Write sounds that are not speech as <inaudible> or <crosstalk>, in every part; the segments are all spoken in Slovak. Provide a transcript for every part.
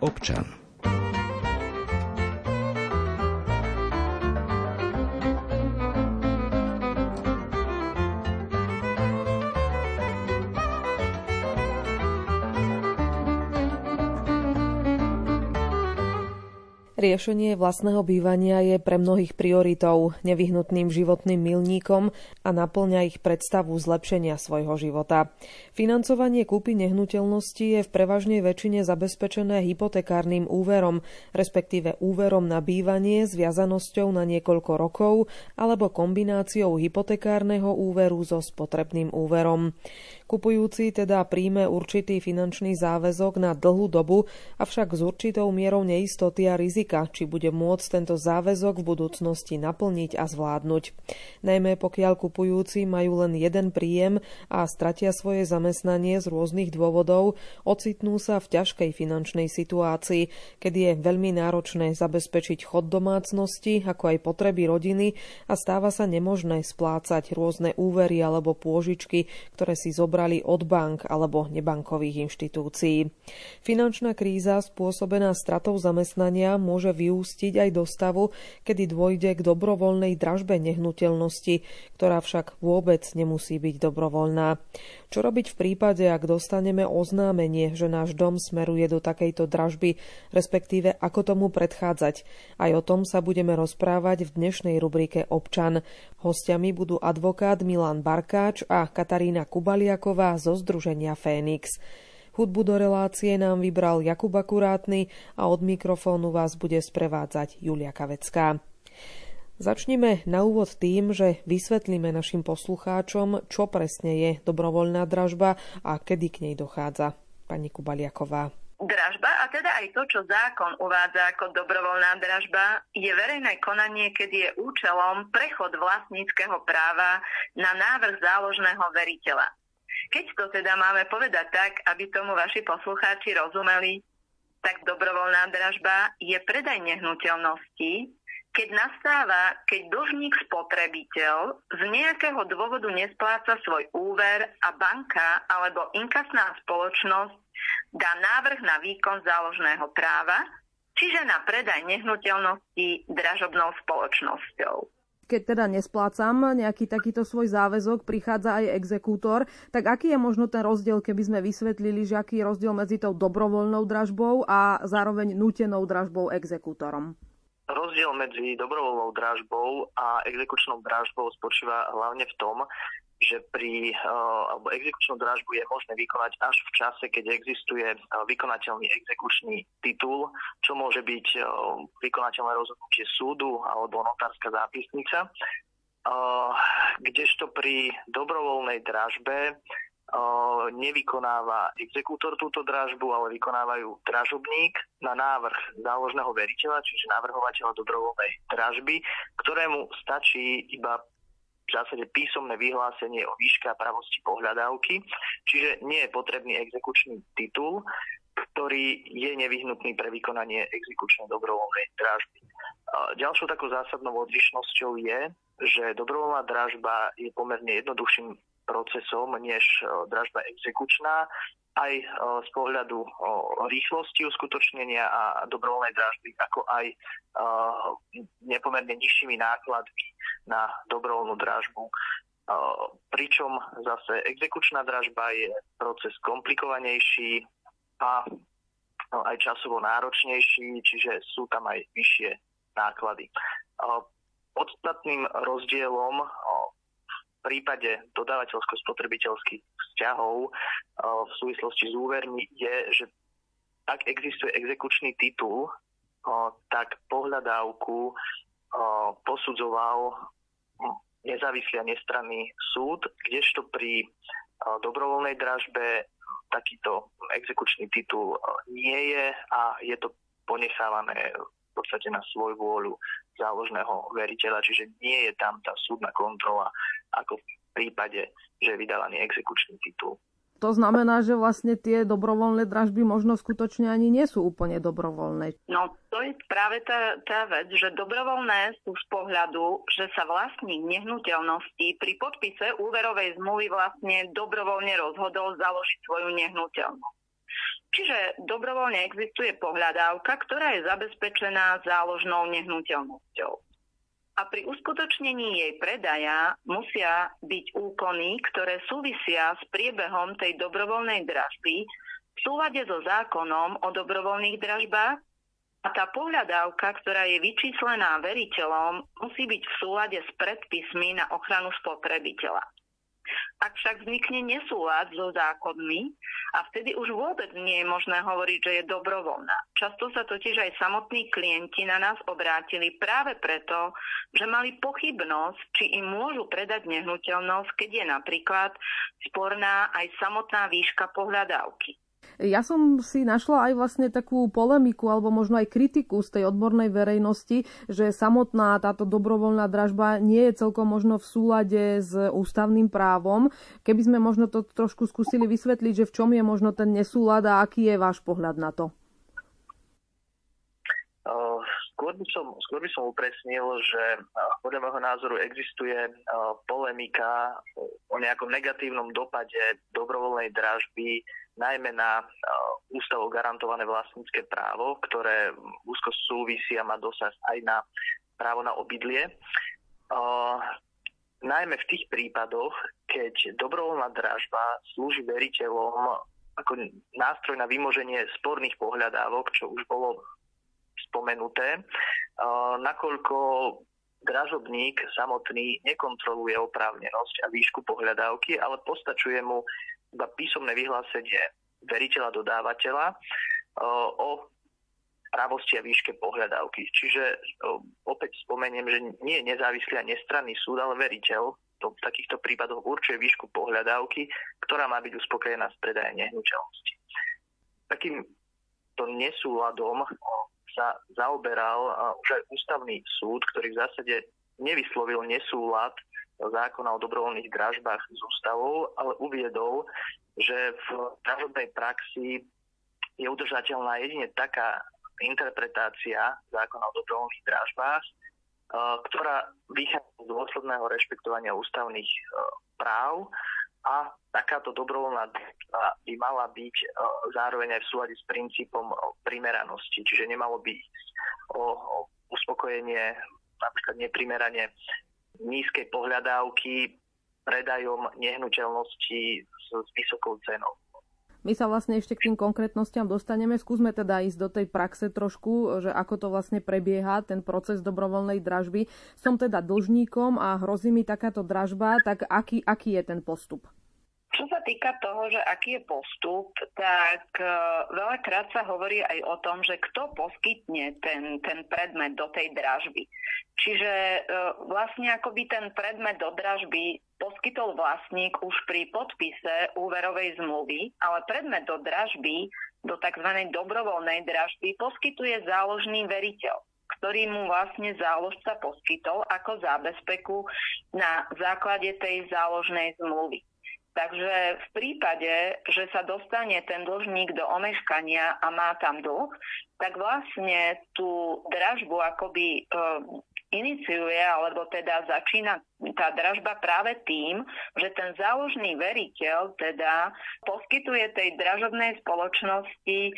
občan. Riešenie vlastného bývania je pre mnohých prioritou, nevyhnutným životným milníkom a naplňa ich predstavu zlepšenia svojho života. Financovanie kúpy nehnuteľnosti je v prevažnej väčšine zabezpečené hypotekárnym úverom, respektíve úverom na bývanie s viazanosťou na niekoľko rokov alebo kombináciou hypotekárneho úveru so spotrebným úverom. Kupujúci teda príjme určitý finančný záväzok na dlhú dobu, avšak s určitou mierou neistoty a rizika, či bude môcť tento záväzok v budúcnosti naplniť a zvládnuť. Najmä pokiaľ kupujúci majú len jeden príjem a stratia svoje zamestnanie z rôznych dôvodov, ocitnú sa v ťažkej finančnej situácii, kedy je veľmi náročné zabezpečiť chod domácnosti, ako aj potreby rodiny a stáva sa nemožné splácať rôzne úvery alebo pôžičky, ktoré si zobrali od bank alebo nebankových inštitúcií. Finančná kríza spôsobená stratou zamestnania môže vyústiť aj do stavu, kedy dôjde k dobrovoľnej dražbe nehnuteľnosti, ktorá však vôbec nemusí byť dobrovoľná. Čo robiť v prípade, ak dostaneme oznámenie, že náš dom smeruje do takejto dražby, respektíve ako tomu predchádzať? Aj o tom sa budeme rozprávať v dnešnej rubrike Občan. Hostiami budú advokát Milan Barkáč a Katarína Kubaliaková zo Združenia Fénix. Hudbu do relácie nám vybral Jakub Akurátny a od mikrofónu vás bude sprevádzať Julia Kavecká. Začneme na úvod tým, že vysvetlíme našim poslucháčom, čo presne je dobrovoľná dražba a kedy k nej dochádza. Pani Kubaliaková. Dražba, a teda aj to, čo zákon uvádza ako dobrovoľná dražba, je verejné konanie, kedy je účelom prechod vlastníckého práva na návrh záložného veriteľa. Keď to teda máme povedať tak, aby tomu vaši poslucháči rozumeli, tak dobrovoľná dražba je predaj nehnuteľnosti, keď nastáva, keď dlžník spotrebiteľ z nejakého dôvodu nespláca svoj úver a banka alebo inkasná spoločnosť dá návrh na výkon záložného práva, čiže na predaj nehnuteľnosti dražobnou spoločnosťou keď teda nesplácam nejaký takýto svoj záväzok, prichádza aj exekútor, tak aký je možno ten rozdiel, keby sme vysvetlili, že aký je rozdiel medzi tou dobrovoľnou dražbou a zároveň nutenou dražbou exekútorom? Rozdiel medzi dobrovoľnou dražbou a exekučnou dražbou spočíva hlavne v tom, že pri uh, alebo exekučnú dražbu je možné vykonať až v čase, keď existuje uh, vykonateľný exekučný titul, čo môže byť uh, vykonateľné rozhodnutie súdu alebo notárska zápisnica. Kdežto pri dobrovoľnej dražbe nevykonáva exekútor túto dražbu, ale vykonávajú dražobník na návrh záložného veriteľa, čiže navrhovateľa dobrovoľnej dražby, ktorému stačí iba v zásade písomné vyhlásenie o výške a pravosti pohľadávky, čiže nie je potrebný exekučný titul, ktorý je nevyhnutný pre vykonanie exekučnej dobrovoľnej dražby. Ďalšou takou zásadnou odlišnosťou je, že dobrovoľná dražba je pomerne jednoduchším procesom než dražba exekučná, aj z pohľadu rýchlosti uskutočnenia a dobrovoľnej dražby, ako aj nepomerne nižšími nákladmi na dobrovoľnú dražbu. Pričom zase exekučná dražba je proces komplikovanejší a aj časovo náročnejší, čiže sú tam aj vyššie náklady. Podstatným rozdielom prípade dodávateľsko-spotrebiteľských vzťahov v súvislosti s úvermi je, že ak existuje exekučný titul, tak pohľadávku posudzoval nezávislý a nestranný súd, kdežto pri dobrovoľnej dražbe takýto exekučný titul nie je a je to ponechávané v podstate na svoju vôľu záložného veriteľa, čiže nie je tam tá súdna kontrola ako v prípade, že je vydávaný exekučný titul. To znamená, že vlastne tie dobrovoľné dražby možno skutočne ani nie sú úplne dobrovoľné. No to je práve tá, tá vec, že dobrovoľné sú z pohľadu, že sa vlastník nehnuteľnosti pri podpise úverovej zmluvy vlastne dobrovoľne rozhodol založiť svoju nehnuteľnosť. Čiže dobrovoľne existuje pohľadávka, ktorá je zabezpečená záložnou nehnuteľnosťou. A pri uskutočnení jej predaja musia byť úkony, ktoré súvisia s priebehom tej dobrovoľnej dražby v súlade so zákonom o dobrovoľných dražbách a tá pohľadávka, ktorá je vyčíslená veriteľom, musí byť v súlade s predpismi na ochranu spotrebiteľa. Ak však vznikne nesúlad so zákonmi a vtedy už vôbec nie je možné hovoriť, že je dobrovoľná. Často sa totiž aj samotní klienti na nás obrátili práve preto, že mali pochybnosť, či im môžu predať nehnuteľnosť, keď je napríklad sporná aj samotná výška pohľadávky. Ja som si našla aj vlastne takú polemiku alebo možno aj kritiku z tej odbornej verejnosti, že samotná táto dobrovoľná dražba nie je celkom možno v súlade s ústavným právom. Keby sme možno to trošku skúsili vysvetliť, že v čom je možno ten nesúlad a aký je váš pohľad na to? Skôr by, som, skôr by som upresnil, že podľa môjho názoru existuje polemika o nejakom negatívnom dopade dobrovoľnej dražby najmä na ústavo garantované vlastnícke právo, ktoré úzko súvisí a má dosah aj na právo na obydlie. Najmä v tých prípadoch, keď dobrovoľná dražba slúži veriteľom ako nástroj na vymoženie sporných pohľadávok, čo už bolo spomenuté, nakoľko dražobník samotný nekontroluje oprávnenosť a výšku pohľadávky, ale postačuje mu iba písomné vyhlásenie veriteľa dodávateľa o právosti a výške pohľadávky. Čiže opäť spomeniem, že nie je nezávislý a nestranný súd, ale veriteľ to v takýchto prípadoch určuje výšku pohľadávky, ktorá má byť uspokojená z predaja nehnuteľnosti. Takým to nesúladom sa zaoberal už aj ústavný súd, ktorý v zásade nevyslovil nesúlad zákona o dobrovoľných dražbách s ústavou, ale uviedol, že v národnej praxi je udržateľná jedine taká interpretácia zákona o dobrovoľných dražbách, e, ktorá vychádza z dôsledného rešpektovania ústavných e, práv a takáto dobrovoľná by mala byť e, zároveň aj v súlade s princípom primeranosti, čiže nemalo by ísť o uspokojenie napríklad neprimerane nízkej pohľadávky predajom nehnuteľnosti s, s vysokou cenou. My sa vlastne ešte k tým konkrétnostiam dostaneme. Skúsme teda ísť do tej praxe trošku, že ako to vlastne prebieha, ten proces dobrovoľnej dražby. Som teda dlžníkom a hrozí mi takáto dražba, tak aký, aký je ten postup? Čo sa týka toho, že aký je postup, tak e, veľakrát sa hovorí aj o tom, že kto poskytne ten, ten predmet do tej dražby. Čiže e, vlastne akoby ten predmet do dražby poskytol vlastník už pri podpise úverovej zmluvy, ale predmet do dražby, do tzv. dobrovoľnej dražby poskytuje záložný veriteľ ktorý mu vlastne záložca poskytol ako zábezpeku na základe tej záložnej zmluvy. Takže v prípade, že sa dostane ten dlžník do omeškania a má tam dlh, tak vlastne tú dražbu akoby e, iniciuje, alebo teda začína tá dražba práve tým, že ten záložný veriteľ teda poskytuje tej dražobnej spoločnosti e,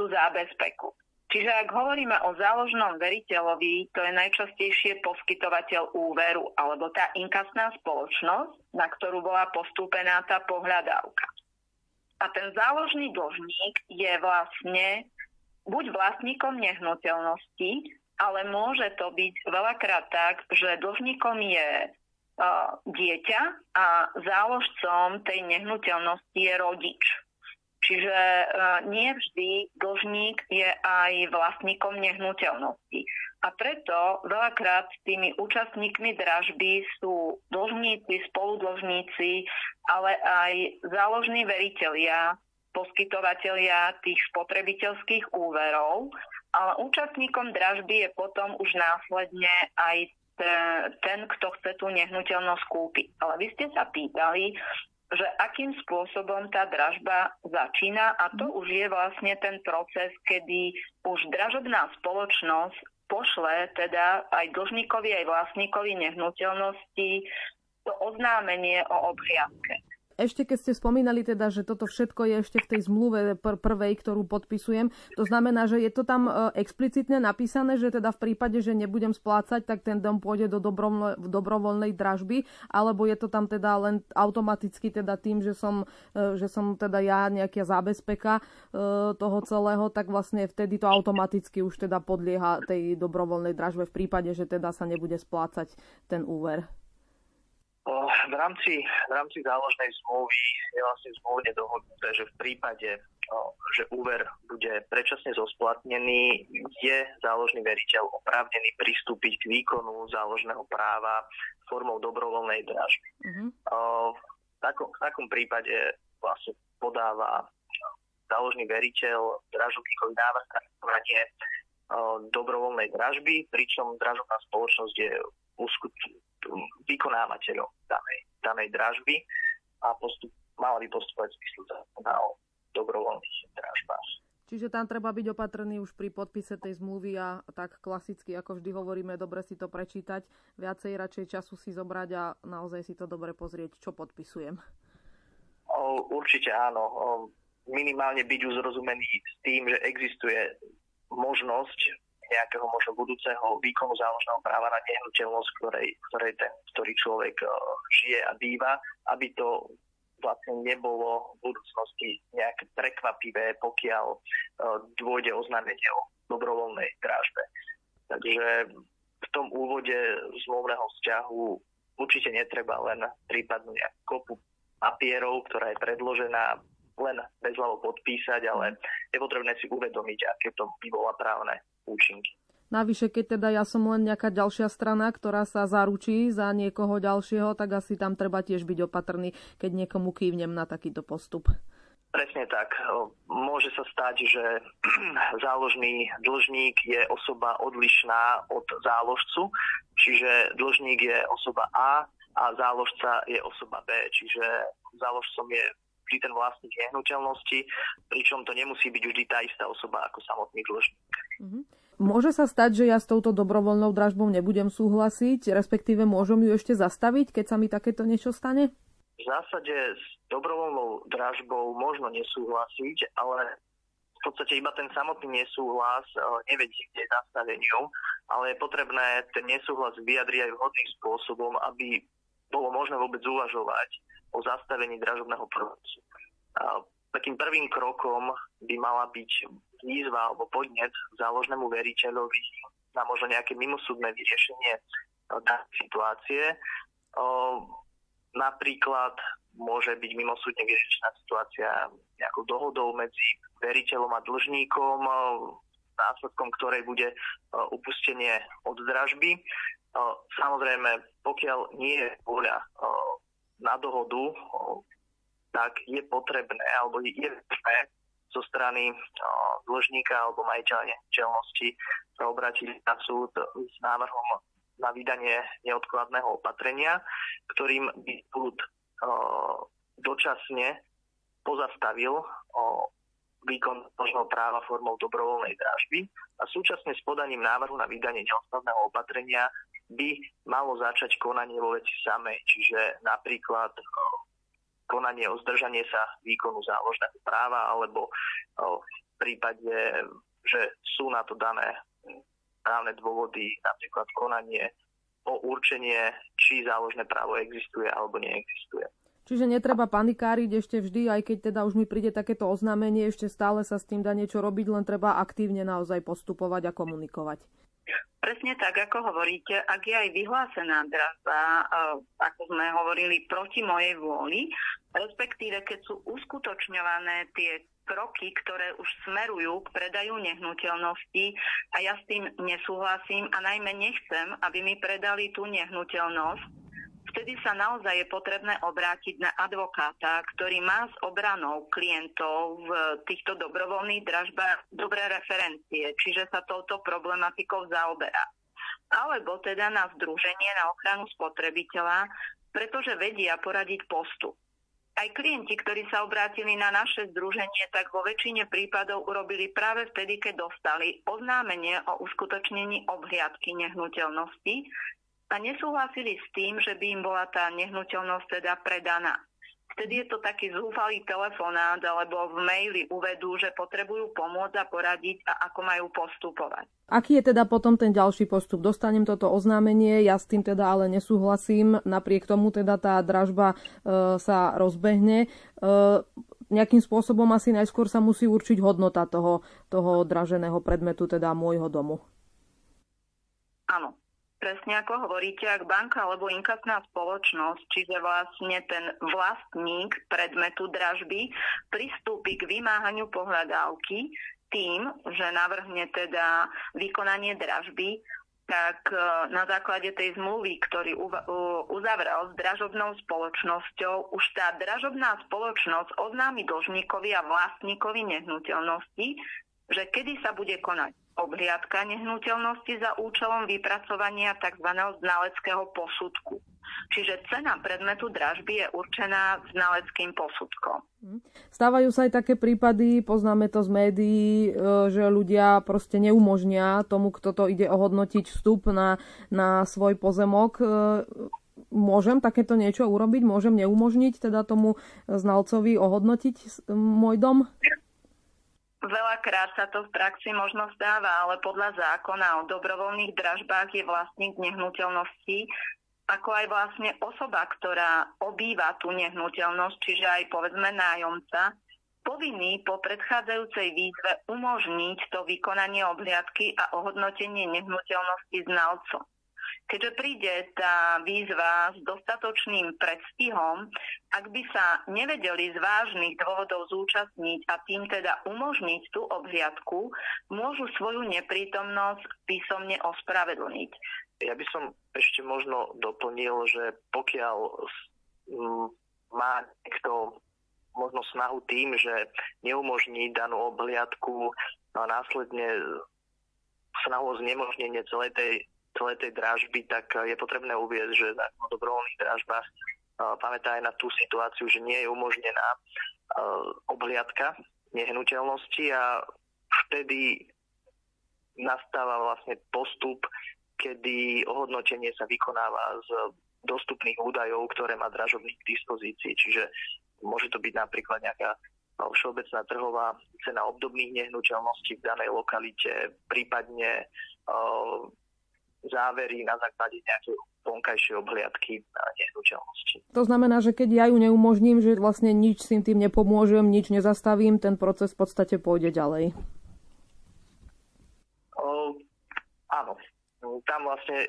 tú zábezpeku. Čiže ak hovoríme o záložnom veriteľovi, to je najčastejšie poskytovateľ úveru alebo tá inkasná spoločnosť, na ktorú bola postúpená tá pohľadávka. A ten záložný dlžník je vlastne buď vlastníkom nehnuteľnosti, ale môže to byť veľakrát tak, že dlžníkom je uh, dieťa a záložcom tej nehnuteľnosti je rodič. Čiže e, nie vždy dlžník je aj vlastníkom nehnuteľnosti. A preto veľakrát tými účastníkmi dražby sú dlžníci, spoludlžníci, ale aj záložní veriteľia, poskytovateľia tých spotrebiteľských úverov. Ale účastníkom dražby je potom už následne aj ten, kto chce tú nehnuteľnosť kúpiť. Ale vy ste sa pýtali, že akým spôsobom tá dražba začína a to už je vlastne ten proces, kedy už dražobná spoločnosť pošle teda aj dlžníkovi, aj vlastníkovi nehnuteľnosti to oznámenie o obhliadke. Ešte keď ste spomínali teda, že toto všetko je ešte v tej zmluve pr- prvej, ktorú podpisujem, to znamená, že je to tam e, explicitne napísané, že teda v prípade, že nebudem splácať, tak ten dom pôjde do dobrovoľnej, dobrovoľnej dražby, alebo je to tam teda len automaticky teda tým, že som, e, že som teda ja nejaká zábezpeka e, toho celého, tak vlastne vtedy to automaticky už teda podlieha tej dobrovoľnej dražbe v prípade, že teda sa nebude splácať ten úver. V rámci, v rámci záložnej zmluvy je vlastne zmluvne dohodnuté, že v prípade, že úver bude predčasne zosplatnený, je záložný veriteľ oprávnený pristúpiť k výkonu záložného práva formou dobrovoľnej dražby. Mm-hmm. V, takom, v takom prípade vlastne podáva záložný veriteľ dražobníkový návrh na dobrovoľnej dražby, pričom dražobná spoločnosť je vykonávateľom danej, danej dražby a postup, mala by postupovať zmyslu zákona o dobrovoľných dražbách. Čiže tam treba byť opatrný už pri podpise tej zmluvy a tak klasicky, ako vždy hovoríme, dobre si to prečítať, viacej radšej času si zobrať a naozaj si to dobre pozrieť, čo podpisujem. Určite áno. Minimálne byť uzrozumený s tým, že existuje možnosť nejakého možno budúceho výkonu záložného práva na nehnuteľnosť, ktorej, ktorej ten, ktorý človek uh, žije a býva, aby to vlastne nebolo v budúcnosti nejaké prekvapivé, pokiaľ uh, dôjde oznámenie o dobrovoľnej drážbe. Takže v tom úvode zmluvného vzťahu určite netreba len prípadnú nejakú kopu papierov, ktorá je predložená len bezľavo podpísať, ale je potrebné si uvedomiť, aké to by bola právne účinky. Navyše, keď teda ja som len nejaká ďalšia strana, ktorá sa zaručí za niekoho ďalšieho, tak asi tam treba tiež byť opatrný, keď niekomu kývnem na takýto postup. Presne tak. Môže sa stať, že <clears throat> záložný dlžník je osoba odlišná od záložcu, čiže dlžník je osoba A a záložca je osoba B, čiže záložcom je vždy ten vlastník nehnuteľnosti, pričom to nemusí byť vždy tá istá osoba ako samotný dlžník. Mm-hmm. Môže sa stať, že ja s touto dobrovoľnou dražbou nebudem súhlasiť, respektíve môžem ju ešte zastaviť, keď sa mi takéto niečo stane? V zásade s dobrovoľnou dražbou možno nesúhlasiť, ale v podstate iba ten samotný nesúhlas eh, nevedie k zastaveniu, ale je potrebné ten nesúhlas vyjadriť aj vhodným spôsobom, aby bolo možné vôbec uvažovať o zastavení dražobného procesu. Takým prvým krokom by mala byť výzva alebo podnet záložnému veriteľovi na možno nejaké mimosúdne vyriešenie e, danej situácie. Napríklad môže byť mimosúdne vyriešená situácia nejakou dohodou medzi veriteľom a dlžníkom, následkom ktorej bude upustenie od dražby. Samozrejme, pokiaľ nie je vôľa na dohodu, tak je potrebné, alebo je potrebné zo strany dlžníka alebo majiteľa nehnuteľnosti sa obrátiť na súd s návrhom na vydanie neodkladného opatrenia, ktorým by súd dočasne pozastavil výkon možného práva formou dobrovoľnej dražby a súčasne s podaním návrhu na vydanie neodkladného opatrenia by malo začať konanie vo veci samej, čiže napríklad konanie o zdržanie sa výkonu záložného práva alebo v prípade, že sú na to dané právne dôvody, napríklad konanie o určenie, či záložné právo existuje alebo neexistuje. Čiže netreba panikáriť ešte vždy, aj keď teda už mi príde takéto oznámenie, ešte stále sa s tým dá niečo robiť, len treba aktívne naozaj postupovať a komunikovať. Presne tak, ako hovoríte, ak je aj vyhlásená dražba, eh, ako sme hovorili, proti mojej vôli, respektíve keď sú uskutočňované tie kroky, ktoré už smerujú k predaju nehnuteľnosti a ja s tým nesúhlasím a najmä nechcem, aby mi predali tú nehnuteľnosť, vtedy sa naozaj je potrebné obrátiť na advokáta, ktorý má s obranou klientov v týchto dobrovoľných dražbách dobré referencie, čiže sa touto problematikou zaoberá. Alebo teda na Združenie na ochranu spotrebiteľa, pretože vedia poradiť postup. Aj klienti, ktorí sa obrátili na naše združenie, tak vo väčšine prípadov urobili práve vtedy, keď dostali oznámenie o uskutočnení obhliadky nehnuteľnosti, a nesúhlasili s tým, že by im bola tá nehnuteľnosť teda predaná. vtedy je to taký zúfalý telefonát alebo v maili uvedú, že potrebujú pomôcť a poradiť a ako majú postupovať. Aký je teda potom ten ďalší postup? Dostanem toto oznámenie, ja s tým teda ale nesúhlasím, napriek tomu teda tá dražba e, sa rozbehne. E, nejakým spôsobom asi najskôr sa musí určiť hodnota toho, toho draženého predmetu, teda môjho domu. Áno, presne ako hovoríte, ak banka alebo inkasná spoločnosť, čiže vlastne ten vlastník predmetu dražby pristúpi k vymáhaniu pohľadávky tým, že navrhne teda vykonanie dražby, tak e, na základe tej zmluvy, ktorý uzavrel s dražobnou spoločnosťou, už tá dražobná spoločnosť oznámi dlžníkovi a vlastníkovi nehnuteľnosti, že kedy sa bude konať obhliadka nehnuteľnosti za účelom vypracovania tzv. znaleckého posudku. Čiže cena predmetu dražby je určená znaleckým posudkom. Hm. Stávajú sa aj také prípady, poznáme to z médií, e, že ľudia proste neumožnia tomu, kto to ide ohodnotiť vstup na, na svoj pozemok. E, môžem takéto niečo urobiť? Môžem neumožniť teda tomu znalcovi ohodnotiť môj dom? Veľakrát sa to v praxi možno stáva, ale podľa zákona o dobrovoľných dražbách je vlastník nehnuteľnosti ako aj vlastne osoba, ktorá obýva tú nehnuteľnosť, čiže aj povedzme nájomca, povinný po predchádzajúcej výzve umožniť to vykonanie obhliadky a ohodnotenie nehnuteľnosti znalcom. Keďže príde tá výzva s dostatočným predstihom, ak by sa nevedeli z vážnych dôvodov zúčastniť a tým teda umožniť tú obhliadku, môžu svoju neprítomnosť písomne ospravedlniť. Ja by som ešte možno doplnil, že pokiaľ má niekto možno snahu tým, že neumožní danú obhliadku a následne snahu o znemožnenie celej tej celej tej dražby, tak je potrebné uvieť, že na dobrovoľných dražbách pamätá aj na tú situáciu, že nie je umožnená obhliadka nehnuteľnosti a vtedy nastáva vlastne postup, kedy ohodnotenie sa vykonáva z dostupných údajov, ktoré má dražobník k dispozícii. Čiže môže to byť napríklad nejaká všeobecná trhová cena obdobných nehnuteľností v danej lokalite, prípadne závery na základe nejakej vonkajšej obhliadky na nehnuteľnosti. To znamená, že keď ja ju neumožním, že vlastne nič s tým nepomôžem, nič nezastavím, ten proces v podstate pôjde ďalej. O, áno. Tam vlastne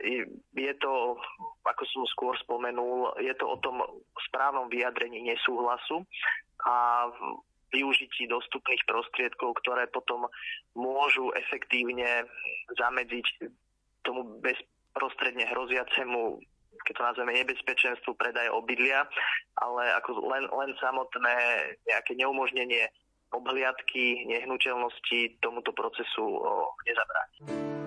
je to, ako som skôr spomenul, je to o tom správnom vyjadrení nesúhlasu a využití dostupných prostriedkov, ktoré potom môžu efektívne zamedziť tomu bezprostredne hroziacemu keď to nazveme nebezpečenstvu predaje obydlia, ale ako len, len samotné nejaké neumožnenie obhliadky nehnuteľnosti tomuto procesu nezabráni.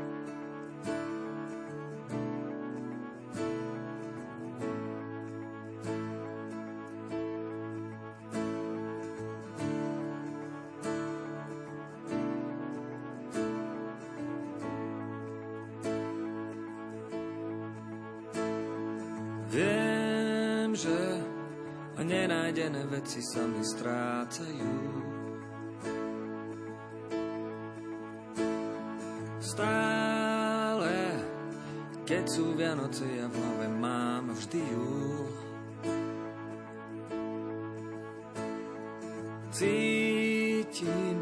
Veci sa mi strácajú. Stále, keď sú Vianoce, ja v hlave mám vždy júl. Cítim,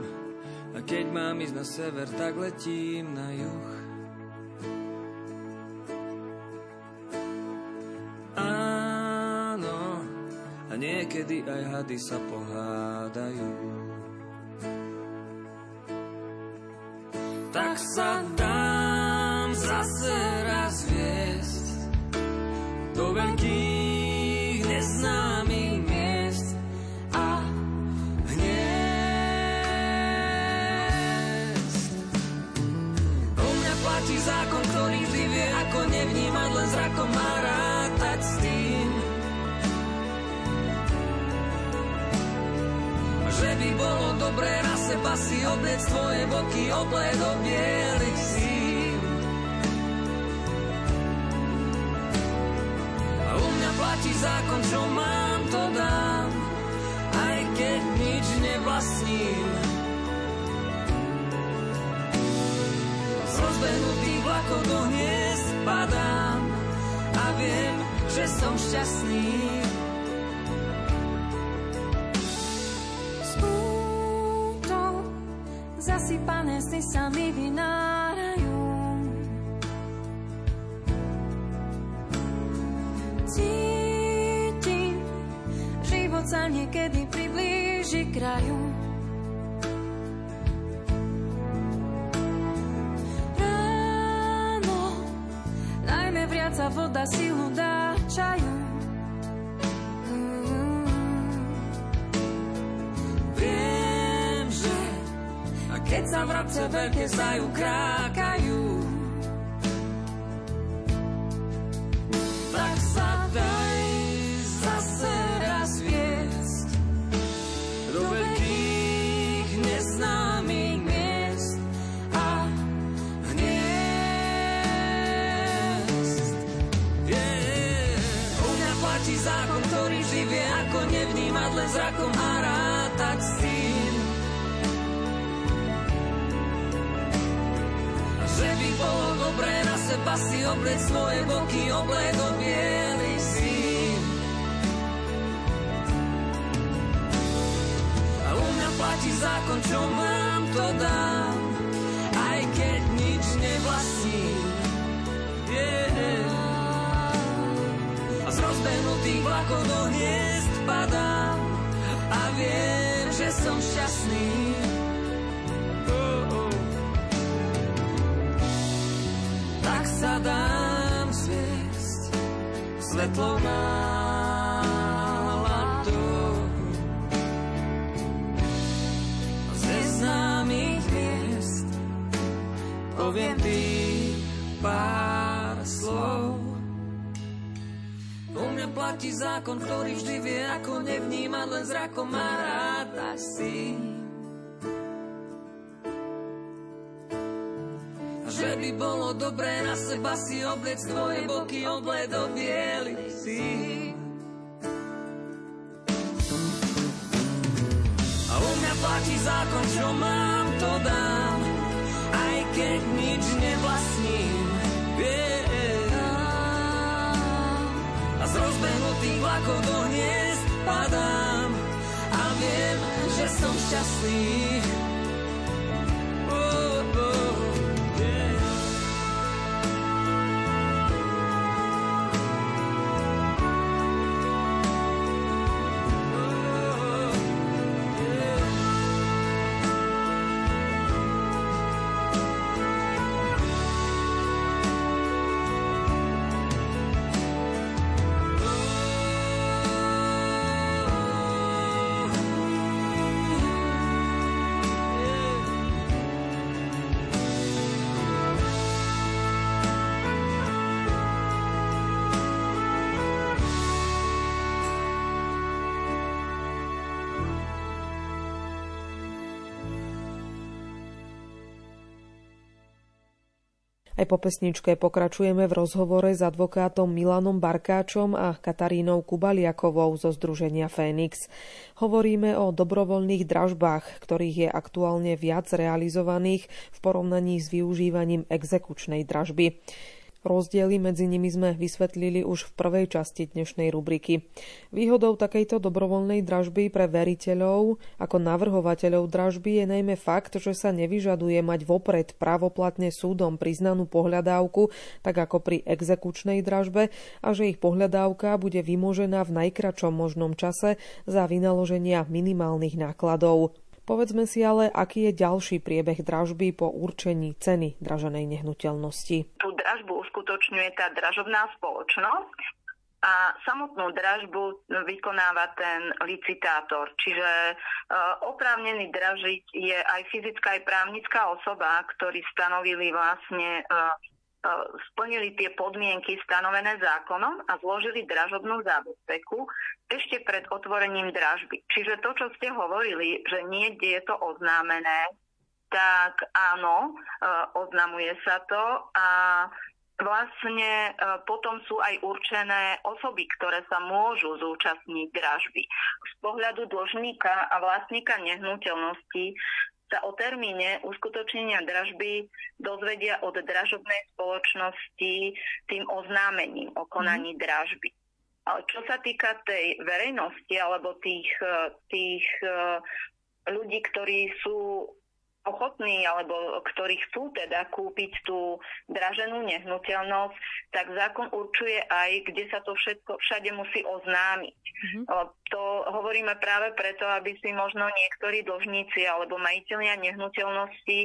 a keď mám ísť na sever, tak letím na juh. Niekedy aj hady sa pohádajú. Zasypané sny sa mi vynárajú. Cítim, život sa niekedy priblíži kraju. Ráno, najmä vriaca voda silu dá čaju. Sa vrabce veľké zajú krákajú. Si obleť svoje boky, obledo bielý sín. A u mňa platí zákon, čo mám, to dám, aj keď nič nevlastním. Yeah. A z rozbehnutých vlakov do hniezd padám a viem, že som šťastný. Svetlou náladou. Z neznámych miest poviem ty pár slov. U mňa platí zákon, ktorý vždy vie, ako nevnímať len zrakom a rátať s tým. že by bolo dobré na seba si obliec tvoje boky obledo si. A u mňa platí zákon, čo mám, to dám, aj keď nič nevlastním. Yeah. A z rozbehnutých vlakov do hniezd padám a viem, že som šťastný. Aj po pesničke pokračujeme v rozhovore s advokátom Milanom Barkáčom a Katarínou Kubaliakovou zo Združenia Fénix. Hovoríme o dobrovoľných dražbách, ktorých je aktuálne viac realizovaných v porovnaní s využívaním exekučnej dražby. Rozdiely medzi nimi sme vysvetlili už v prvej časti dnešnej rubriky. Výhodou takejto dobrovoľnej dražby pre veriteľov ako navrhovateľov dražby je najmä fakt, že sa nevyžaduje mať vopred právoplatne súdom priznanú pohľadávku, tak ako pri exekučnej dražbe, a že ich pohľadávka bude vymožená v najkračom možnom čase za vynaloženia minimálnych nákladov. Povedzme si ale, aký je ďalší priebeh dražby po určení ceny draženej nehnuteľnosti. Tú dražbu uskutočňuje tá dražobná spoločnosť a samotnú dražbu vykonáva ten licitátor. Čiže e, oprávnený dražiť je aj fyzická, aj právnická osoba, ktorí stanovili vlastne e, splnili tie podmienky stanovené zákonom a zložili dražobnú zábezpeku ešte pred otvorením dražby. Čiže to, čo ste hovorili, že niekde je to oznámené, tak áno, oznamuje sa to a vlastne potom sú aj určené osoby, ktoré sa môžu zúčastniť dražby. Z pohľadu dlžníka a vlastníka nehnuteľnosti sa o termíne uskutočnenia dražby dozvedia od dražobnej spoločnosti tým oznámením o konaní mm. dražby. Ale čo sa týka tej verejnosti alebo tých, tých eh, ľudí, ktorí sú ochotní alebo ktorí chcú teda kúpiť tú draženú nehnuteľnosť, tak zákon určuje aj, kde sa to všetko všade musí oznámiť. Mm-hmm. To hovoríme práve preto, aby si možno niektorí dlžníci alebo majiteľia nehnuteľnosti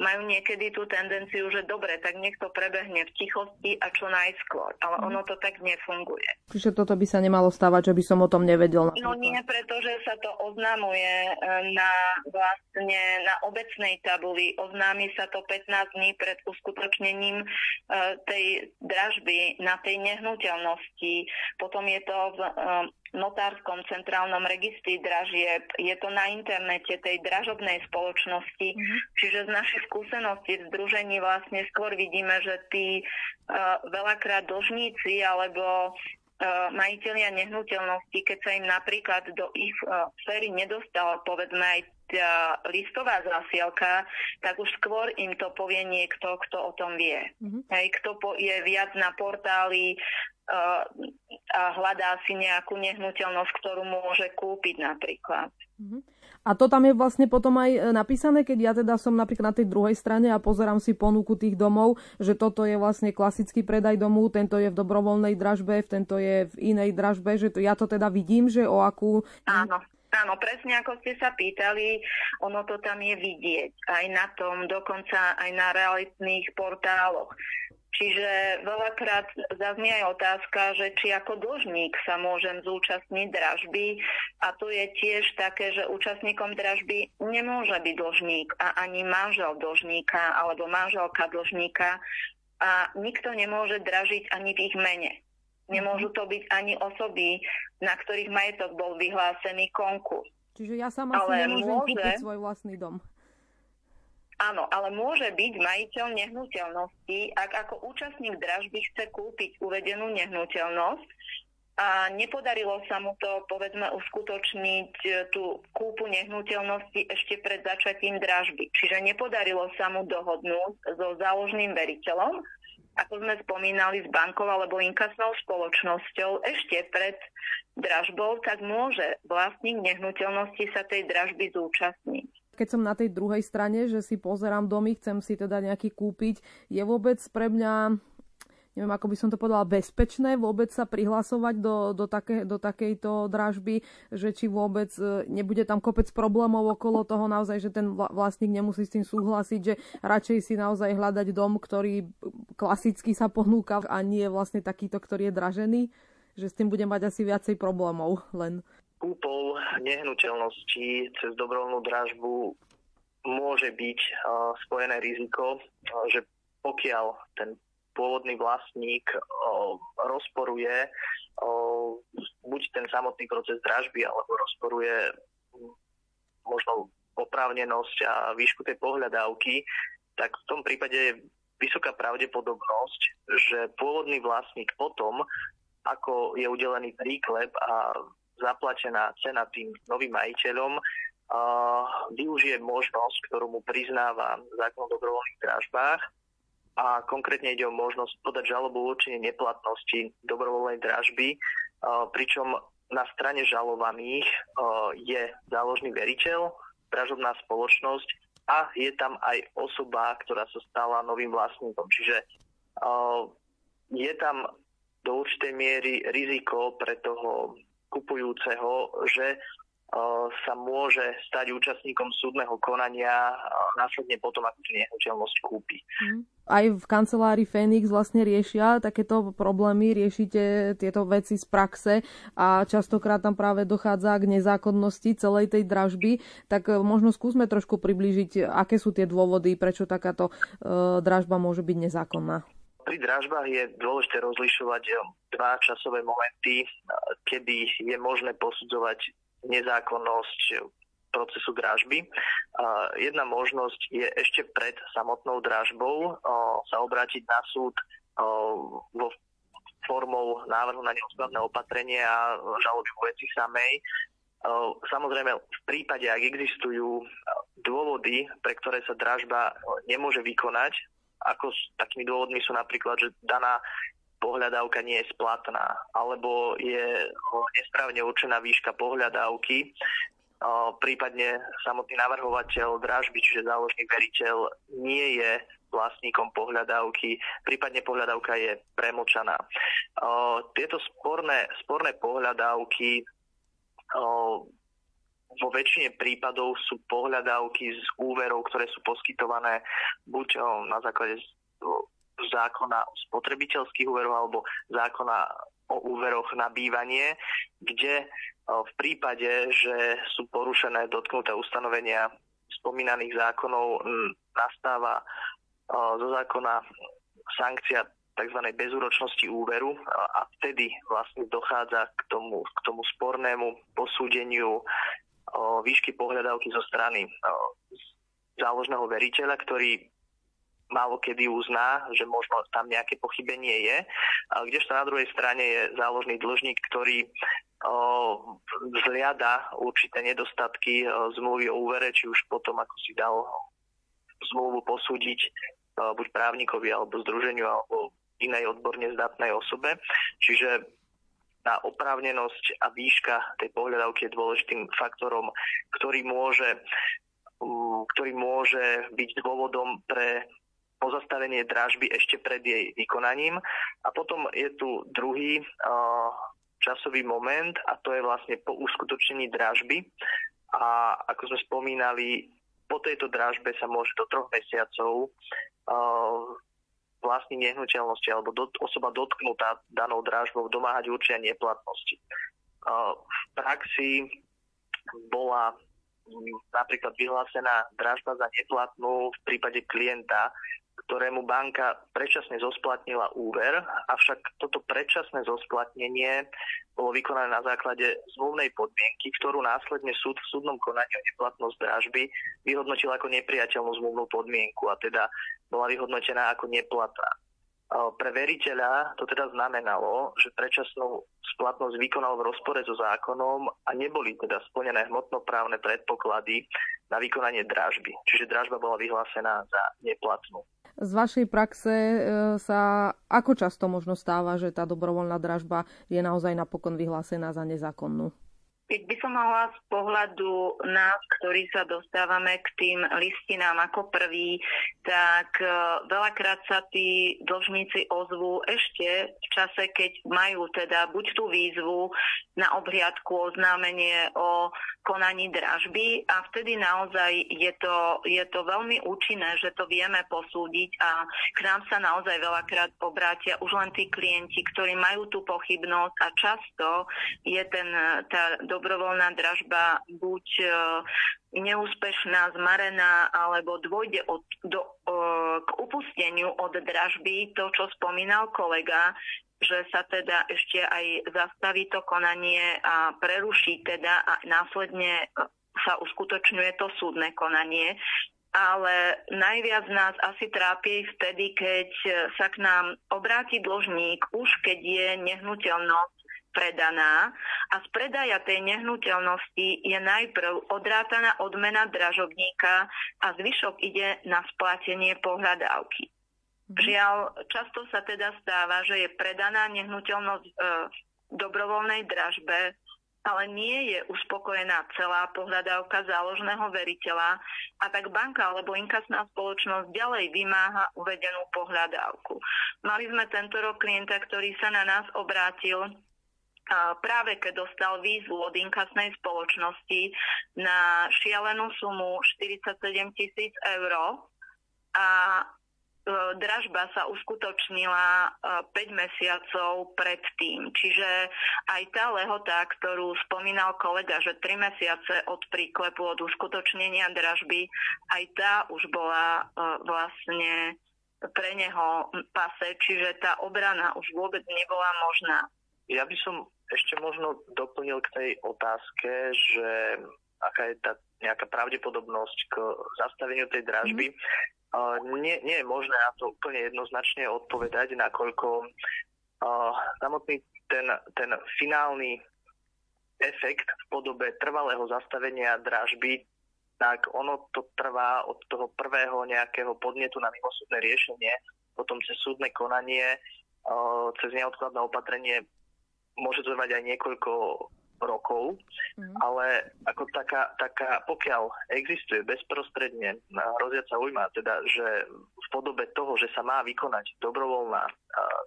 majú niekedy tú tendenciu, že dobre, tak niekto prebehne v tichosti a čo najskôr. Ale mm-hmm. ono to tak nefunguje. Čiže toto by sa nemalo stávať, že by som o tom nevedel. No nie, pretože sa to oznamuje e, na vlastne na obecné informačnej tabuli. Oznámi sa to 15 dní pred uskutočnením e, tej dražby na tej nehnuteľnosti. Potom je to v e, notárskom centrálnom registri dražieb, je to na internete tej dražobnej spoločnosti. Mm-hmm. Čiže z našej skúsenosti v združení vlastne skôr vidíme, že tí uh, veľakrát dlžníci alebo majiteľia nehnuteľnosti, keď sa im napríklad do ich sféry nedostala povedzme aj tá listová zásielka, tak už skôr im to povie niekto, kto o tom vie. Mm-hmm. Hej, kto po, je viac na portáli uh, a hľadá si nejakú nehnuteľnosť, ktorú môže kúpiť napríklad. Mm-hmm. A to tam je vlastne potom aj e, napísané, keď ja teda som napríklad na tej druhej strane a pozerám si ponuku tých domov, že toto je vlastne klasický predaj domu, tento je v dobrovoľnej dražbe, tento je v inej dražbe, že to, ja to teda vidím, že o akú... Áno. Áno, presne ako ste sa pýtali, ono to tam je vidieť aj na tom, dokonca aj na realitných portáloch. Čiže veľakrát zaznie aj otázka, že či ako dlžník sa môžem zúčastniť dražby a to je tiež také, že účastníkom dražby nemôže byť dlžník a ani manžel dlžníka alebo manželka dlžníka a nikto nemôže dražiť ani v ich mene. Nemôžu to byť ani osoby, na ktorých majetok bol vyhlásený konkurs. Čiže ja sama ale si nemôžem môže, kúpiť svoj vlastný dom. Áno, ale môže byť majiteľ nehnuteľnosti, ak ako účastník dražby chce kúpiť uvedenú nehnuteľnosť a nepodarilo sa mu to, povedzme, uskutočniť e, tú kúpu nehnuteľnosti ešte pred začatím dražby. Čiže nepodarilo sa mu dohodnúť so záložným veriteľom, ako sme spomínali, s bankou alebo inkasnou spoločnosťou ešte pred dražbou, tak môže vlastník nehnuteľnosti sa tej dražby zúčastniť. Keď som na tej druhej strane, že si pozerám domy, chcem si teda nejaký kúpiť, je vôbec pre mňa neviem, ako by som to povedala, bezpečné vôbec sa prihlasovať do, do, také, do takejto dražby, že či vôbec e, nebude tam kopec problémov okolo toho naozaj, že ten vlastník nemusí s tým súhlasiť, že radšej si naozaj hľadať dom, ktorý klasicky sa ponúka a nie vlastne takýto, ktorý je dražený, že s tým bude mať asi viacej problémov len. Kúpou nehnuteľnosti cez dobrovoľnú dražbu môže byť spojené riziko, že pokiaľ ten pôvodný vlastník o, rozporuje o, buď ten samotný proces dražby, alebo rozporuje možno oprávnenosť a výšku tej pohľadávky, tak v tom prípade je vysoká pravdepodobnosť, že pôvodný vlastník potom, ako je udelený príklep a zaplatená cena tým novým majiteľom, uh, využije možnosť, ktorú mu priznáva zákon o dobrovoľných dražbách a konkrétne ide o možnosť podať žalobu určenie neplatnosti dobrovoľnej dražby, pričom na strane žalovaných je záložný veriteľ, dražobná spoločnosť a je tam aj osoba, ktorá sa stala novým vlastníkom. Čiže je tam do určitej miery riziko pre toho kupujúceho, že sa môže stať účastníkom súdneho konania následne potom, ako tú nehnuteľnosť kúpi. Mm. Aj v kancelárii Fénix vlastne riešia takéto problémy, riešite tieto veci z praxe a častokrát tam práve dochádza k nezákonnosti celej tej dražby. Tak e, možno skúsme trošku priblížiť, aké sú tie dôvody, prečo takáto e, dražba môže byť nezákonná. Pri dražbách je dôležité rozlišovať e, dva časové momenty, kedy je možné posudzovať nezákonnosť procesu dražby. Jedna možnosť je ešte pred samotnou dražbou sa obrátiť na súd vo formou návrhu na neústavné opatrenie a žaloby veci samej. Samozrejme, v prípade, ak existujú dôvody, pre ktoré sa dražba nemôže vykonať, ako s takými dôvodmi sú napríklad, že daná pohľadávka nie je splatná, alebo je nesprávne určená výška pohľadávky, prípadne samotný navrhovateľ dražby, čiže záložný veriteľ, nie je vlastníkom pohľadávky, prípadne pohľadávka je premočaná. Tieto sporné, sporné pohľadávky vo väčšine prípadov sú pohľadávky z úverov, ktoré sú poskytované buď na základe zákona o spotrebiteľských úveroch alebo zákona o úveroch na bývanie, kde v prípade, že sú porušené dotknuté ustanovenia spomínaných zákonov, nastáva zo zákona sankcia tzv. bezúročnosti úveru a vtedy vlastne dochádza k tomu, k tomu spornému posúdeniu výšky pohľadávky zo strany záložného veriteľa, ktorý málo kedy uzná, že možno tam nejaké pochybenie je, kdežto na druhej strane je záložný dlžník, ktorý zliada určité nedostatky zmluvy o úvere, či už potom, ako si dal zmluvu posúdiť buď právnikovi alebo združeniu alebo inej odborne zdatnej osobe. Čiže tá oprávnenosť a výška tej pohľadavky je dôležitým faktorom, ktorý môže, ktorý môže byť dôvodom pre pozastavenie dražby ešte pred jej vykonaním. A potom je tu druhý časový moment a to je vlastne po uskutočnení dražby. A ako sme spomínali, po tejto dražbe sa môže do troch mesiacov vlastní nehnuteľnosti alebo osoba dotknutá danou dražbou domáhať určenia neplatnosti. V praxi bola napríklad vyhlásená dražba za neplatnú v prípade klienta, ktorému banka predčasne zosplatnila úver, avšak toto predčasné zosplatnenie bolo vykonané na základe zmluvnej podmienky, ktorú následne súd v súdnom konaní o neplatnosť dražby vyhodnotil ako nepriateľnú zmluvnú podmienku a teda bola vyhodnotená ako neplatná. Pre veriteľa to teda znamenalo, že predčasnú splatnosť vykonal v rozpore so zákonom a neboli teda splnené hmotnoprávne predpoklady na vykonanie dražby. Čiže dražba bola vyhlásená za neplatnú. Z vašej praxe e, sa ako často možno stáva, že tá dobrovoľná dražba je naozaj napokon vyhlásená za nezákonnú? Keď by som mala z pohľadu nás, ktorí sa dostávame k tým listinám ako prvý, tak e, veľakrát sa tí dlžníci ozvú ešte v čase, keď majú teda buď tú výzvu na obhliadku, oznámenie o konaní dražby. A vtedy naozaj je to, je to veľmi účinné, že to vieme posúdiť a k nám sa naozaj veľakrát obrátia už len tí klienti, ktorí majú tú pochybnosť a často je ten, tá dobrovoľná dražba buď e, neúspešná, zmarená, alebo dôjde od, do, o, k upusteniu od dražby, to, čo spomínal kolega, že sa teda ešte aj zastaví to konanie a preruší teda a následne sa uskutočňuje to súdne konanie. Ale najviac nás asi trápi vtedy, keď sa k nám obráti dlžník, už keď je nehnuteľnosť predaná a z predaja tej nehnuteľnosti je najprv odrátaná odmena dražobníka a zvyšok ide na splatenie pohľadávky. Mhm. Žiaľ, často sa teda stáva, že je predaná nehnuteľnosť e, v dobrovoľnej dražbe, ale nie je uspokojená celá pohľadávka záložného veriteľa a tak banka alebo inkasná spoločnosť ďalej vymáha uvedenú pohľadávku. Mali sme tento rok klienta, ktorý sa na nás obrátil práve keď dostal výzvu od inkasnej spoločnosti na šialenú sumu 47 tisíc eur a e, dražba sa uskutočnila 5 e, mesiacov predtým. Čiže aj tá lehota, ktorú spomínal kolega, že 3 mesiace od príklepu, od uskutočnenia dražby, aj tá už bola e, vlastne pre neho pase, čiže tá obrana už vôbec nebola možná. Ja by som ešte možno doplnil k tej otázke, že aká je tá nejaká pravdepodobnosť k zastaveniu tej dražby. Mm. Nie, nie je možné na to úplne jednoznačne odpovedať, nakoľko uh, samotný ten, ten finálny efekt v podobe trvalého zastavenia dražby, tak ono to trvá od toho prvého nejakého podnetu na mimosúdne riešenie, potom cez súdne konanie, cez neodkladné opatrenie môže to trvať aj niekoľko rokov, mm. ale ako taká, taká, pokiaľ existuje bezprostredne hroziaca ujma, teda, že v podobe toho, že sa má vykonať dobrovoľná uh,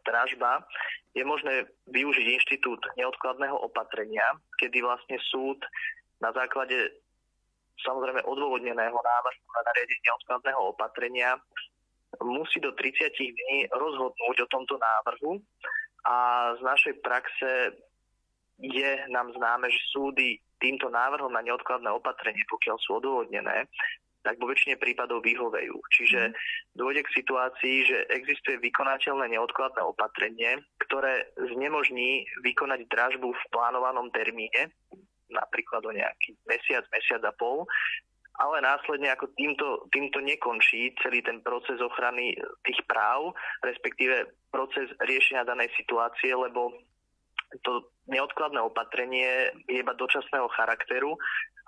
dražba, je možné využiť inštitút neodkladného opatrenia, kedy vlastne súd na základe samozrejme odôvodneného návrhu na nariadenie neodkladného opatrenia musí do 30 dní rozhodnúť o tomto návrhu a z našej praxe je nám známe, že súdy týmto návrhom na neodkladné opatrenie, pokiaľ sú odôvodnené, tak vo väčšine prípadov vyhovejú. Čiže mhm. dôjde k situácii, že existuje vykonateľné neodkladné opatrenie, ktoré znemožní vykonať dražbu v plánovanom termíne, napríklad o nejaký mesiac, mesiac a pol, ale následne ako týmto, týmto nekončí celý ten proces ochrany tých práv, respektíve proces riešenia danej situácie, lebo to neodkladné opatrenie je iba dočasného charakteru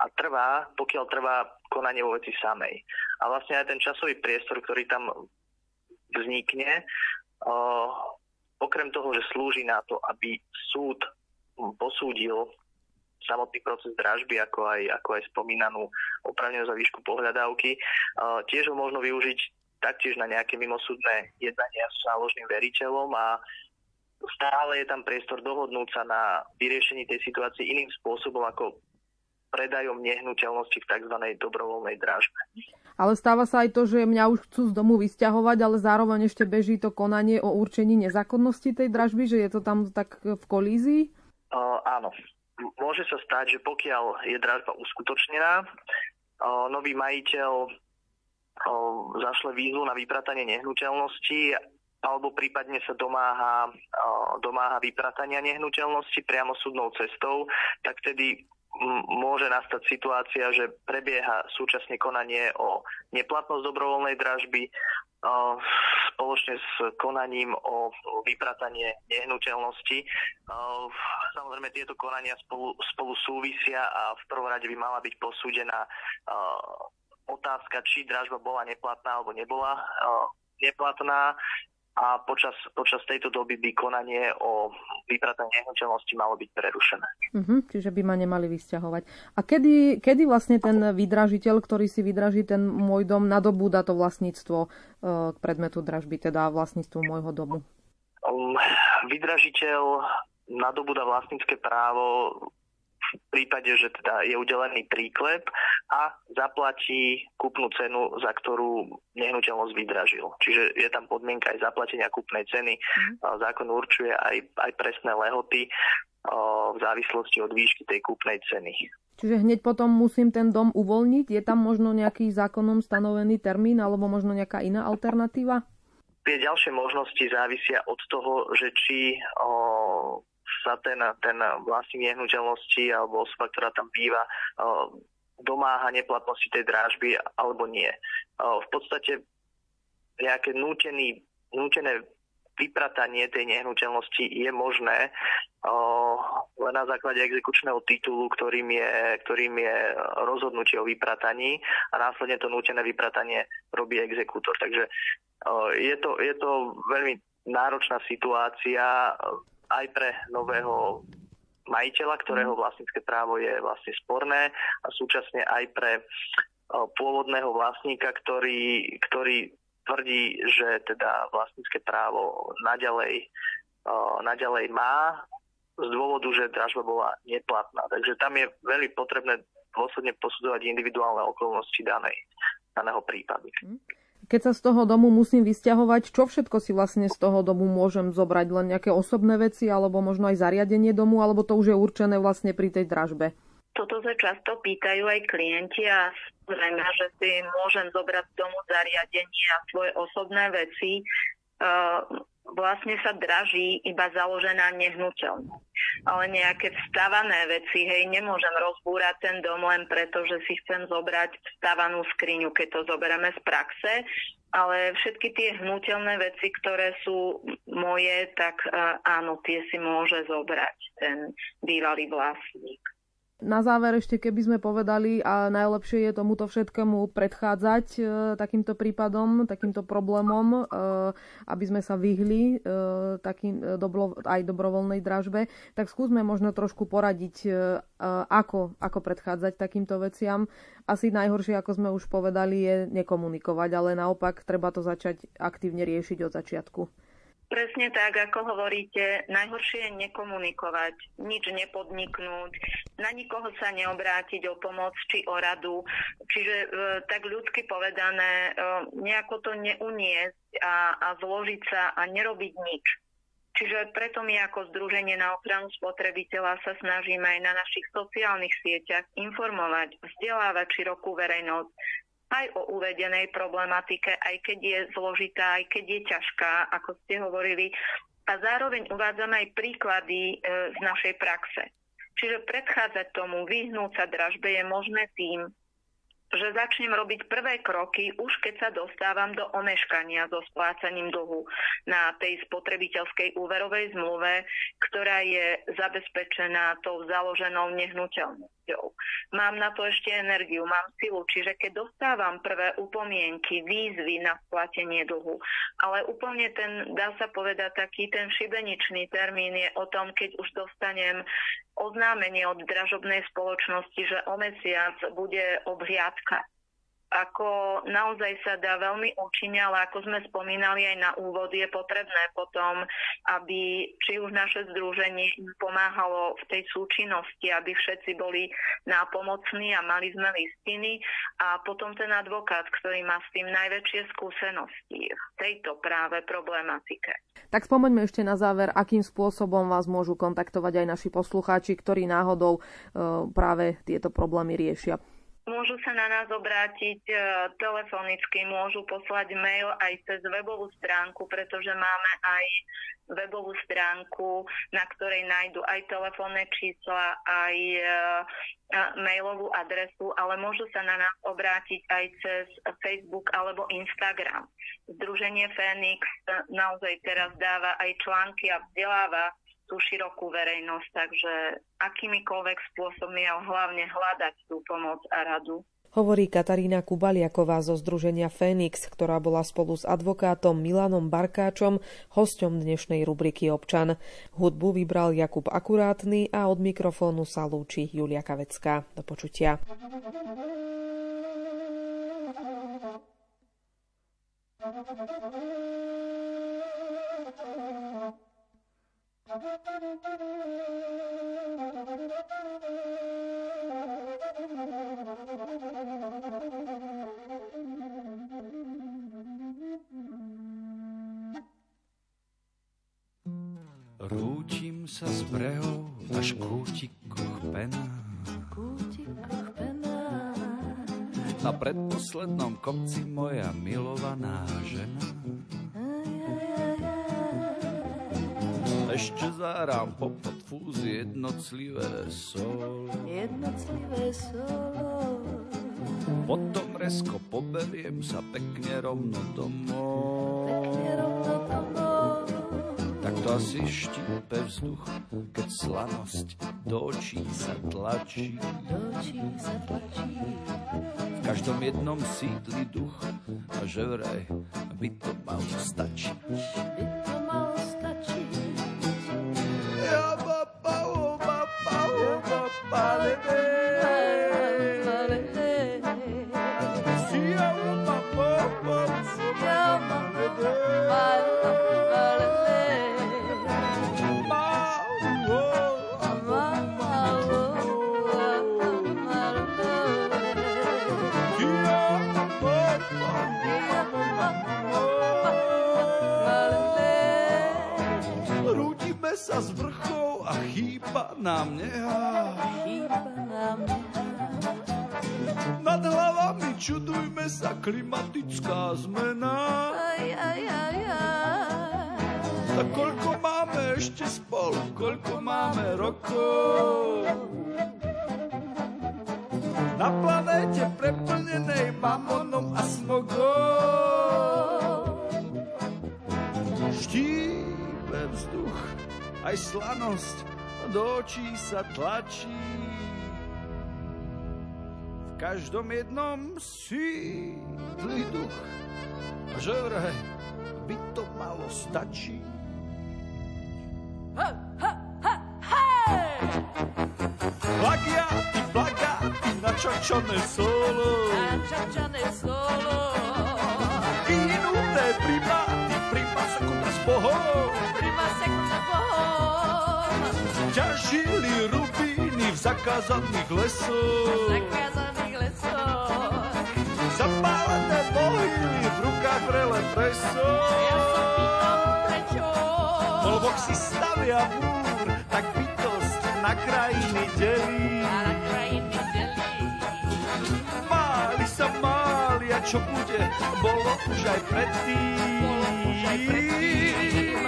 a trvá, pokiaľ trvá konanie vo veci samej. A vlastne aj ten časový priestor, ktorý tam vznikne, okrem toho, že slúži na to, aby súd posúdil samotný proces dražby, ako aj, ako aj spomínanú opravnenú za výšku pohľadávky, uh, tiež ho možno využiť taktiež na nejaké mimosúdne jednania s záložným veriteľom a stále je tam priestor dohodnúť sa na vyriešení tej situácie iným spôsobom ako predajom nehnuteľnosti v tzv. dobrovoľnej dražbe. Ale stáva sa aj to, že mňa už chcú z domu vysťahovať, ale zároveň ešte beží to konanie o určení nezákonnosti tej dražby, že je to tam tak v kolízii? Uh, áno. Môže sa stať, že pokiaľ je dražba uskutočnená, nový majiteľ zašle výzvu na vypratanie nehnuteľnosti alebo prípadne sa domáha, domáha vypratania nehnuteľnosti priamo súdnou cestou, tak tedy môže nastať situácia, že prebieha súčasne konanie o neplatnosť dobrovoľnej dražby spoločne s konaním o vypratanie nehnuteľnosti. Samozrejme, tieto konania spolu, spolu súvisia a v prvom rade by mala byť posúdená otázka, či dražba bola neplatná alebo nebola neplatná a počas, počas tejto doby by konanie o vyprataní nehnuteľnosti malo byť prerušené. Uh-huh, čiže by ma nemali vysťahovať. A kedy, kedy vlastne ten vydražiteľ, ktorý si vydraží ten môj dom, nadobúda to vlastníctvo uh, k predmetu dražby, teda vlastníctvo môjho domu? Um, vydražiteľ nadobúda vlastnícke právo v prípade, že teda je udelený príklep a zaplatí kúpnu cenu, za ktorú nehnuteľnosť vydražil. Čiže je tam podmienka aj zaplatenia kúpnej ceny. Mm. Zákon určuje aj, aj presné lehoty v závislosti od výšky tej kúpnej ceny. Čiže hneď potom musím ten dom uvoľniť? Je tam možno nejaký zákonom stanovený termín alebo možno nejaká iná alternatíva? Tie ďalšie možnosti závisia od toho, že či o, sa ten, ten vlastník nehnuteľnosti alebo osoba, ktorá tam býva, domáha neplatnosti tej drážby alebo nie. V podstate nejaké nútený, nútené vypratanie tej nehnuteľnosti je možné len na základe exekučného titulu, ktorým je, ktorým je rozhodnutie o vyprataní a následne to nútené vypratanie robí exekútor. Takže je to, je to veľmi náročná situácia aj pre nového majiteľa, ktorého mhm. vlastnícke právo je vlastne sporné a súčasne aj pre pôvodného vlastníka, ktorý, ktorý tvrdí, že teda vlastnícke právo naďalej, naďalej má z dôvodu, že dražba bola neplatná. Takže tam je veľmi potrebné dôsledne posudzovať individuálne okolnosti danej, daného prípadu. Mm keď sa z toho domu musím vysťahovať, čo všetko si vlastne z toho domu môžem zobrať? Len nejaké osobné veci, alebo možno aj zariadenie domu, alebo to už je určené vlastne pri tej dražbe? Toto sa často pýtajú aj klienti a samozrejme, že si môžem zobrať z domu zariadenie a svoje osobné veci. Uh, vlastne sa draží iba založená nehnuteľnosť. Ale nejaké vstavané veci, hej, nemôžem rozbúrať ten dom len preto, že si chcem zobrať vstavanú skriňu, keď to zoberieme z praxe, ale všetky tie hnutelné veci, ktoré sú moje, tak áno, tie si môže zobrať ten bývalý vlastník. Na záver ešte, keby sme povedali, a najlepšie je tomuto všetkému predchádzať e, takýmto prípadom, takýmto problémom, e, aby sme sa vyhli e, takým e, dobro, aj dobrovoľnej dražbe, tak skúsme možno trošku poradiť, e, ako, ako predchádzať takýmto veciam. Asi najhoršie, ako sme už povedali, je nekomunikovať, ale naopak treba to začať aktívne riešiť od začiatku. Presne tak, ako hovoríte, najhoršie je nekomunikovať, nič nepodniknúť, na nikoho sa neobrátiť o pomoc či o radu. Čiže e, tak ľudsky povedané, e, nejako to neuniesť a, a zložiť sa a nerobiť nič. Čiže preto my ako Združenie na ochranu spotrebiteľa sa snažíme aj na našich sociálnych sieťach informovať, vzdelávať širokú verejnosť, aj o uvedenej problematike, aj keď je zložitá, aj keď je ťažká, ako ste hovorili. A zároveň uvádzame aj príklady e, z našej praxe. Čiže predchádzať tomu, vyhnúť sa dražbe je možné tým, že začnem robiť prvé kroky už keď sa dostávam do omeškania so splácaním dlhu na tej spotrebiteľskej úverovej zmluve, ktorá je zabezpečená tou založenou nehnuteľnosťou. Mám na to ešte energiu, mám silu, čiže keď dostávam prvé upomienky, výzvy na splatenie dlhu, ale úplne ten, dá sa povedať, taký ten šibeničný termín je o tom, keď už dostanem oznámenie od dražobnej spoločnosti, že o mesiac bude obhliadka ako naozaj sa dá veľmi účinne, ale ako sme spomínali aj na úvod, je potrebné potom, aby či už naše združenie pomáhalo v tej súčinnosti, aby všetci boli nápomocní a mali sme listiny a potom ten advokát, ktorý má s tým najväčšie skúsenosti v tejto práve problematike. Tak spomeňme ešte na záver, akým spôsobom vás môžu kontaktovať aj naši poslucháči, ktorí náhodou e, práve tieto problémy riešia. Môžu sa na nás obrátiť e, telefonicky, môžu poslať mail aj cez webovú stránku, pretože máme aj webovú stránku, na ktorej nájdu aj telefónne čísla, aj e, mailovú adresu, ale môžu sa na nás obrátiť aj cez Facebook alebo Instagram. Združenie Fénix naozaj teraz dáva aj články a vzdeláva tú širokú verejnosť, takže akýmikoľvek spôsobmi a hlavne hľadať tú pomoc a radu. Hovorí Katarína Kubaliaková zo Združenia Fénix, ktorá bola spolu s advokátom Milanom Barkáčom hosťom dnešnej rubriky Občan. Hudbu vybral Jakub Akurátny a od mikrofónu sa lúči Julia Kavecká. Do počutia. Rútim sa z brehov až kútikoch pena. Na predposlednom kopci moja milovaná žena. Ešte zárám popod fúzy jednotlivé sol. Jednotlivé sol. Potom resko poberiem sa pekne rovno domov. Pekne rovno domov. Tak to asi štípe vzduch, keď slanosť do očí sa tlačí. Do očí sa tlačí. V každom jednom sídli duch a že vraj by to malo stačiť. By klimatická zmena. Aj, aj, aj, aj. A koľko máme ešte spolu, koľko máme rokov. Na planéte preplnenej mamonom a smogom. Štípe vzduch, aj slanosť do očí sa tlačí. Každom jednom sídli duch. A že vraj by to malo stačiť. Ha, ha, ha, hej! Plagiáty, plagáty, načačané solo. Načačané solo. Vyhnuté primáty, prima sekunda s bohom. Prima sekunda bohom. Ťažili rubíny v zakázaných lesoch. Zakázaných vrele preso. Ja sa pýtam, prečo? Lebo si stavia múr, tak bytosť na krajiny delí. A na krajiny delí. Máli sa máli a čo bude, bolo už aj predtým. Bolo už aj predtým.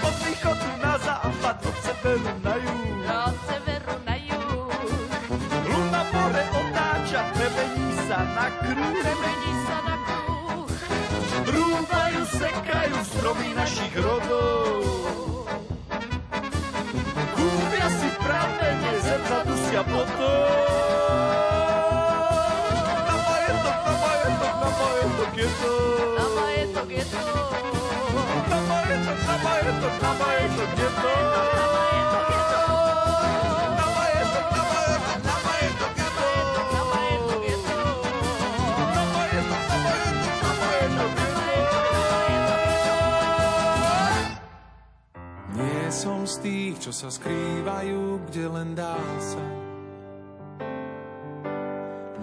Od východu na západ, od severu na juh. Od severu na juh. Luna more otáča, prebení sa na kruh. Premení sekajú stromy našich rodov. Kúpia si pramene, zem zadusia potom. Na majetok, na majetok, na majetok je to. Na majetok je to. Na majetok, na majetok, na majetok je to. Na majetok je to. Som z tých, čo sa skrývajú, kde len dá sa.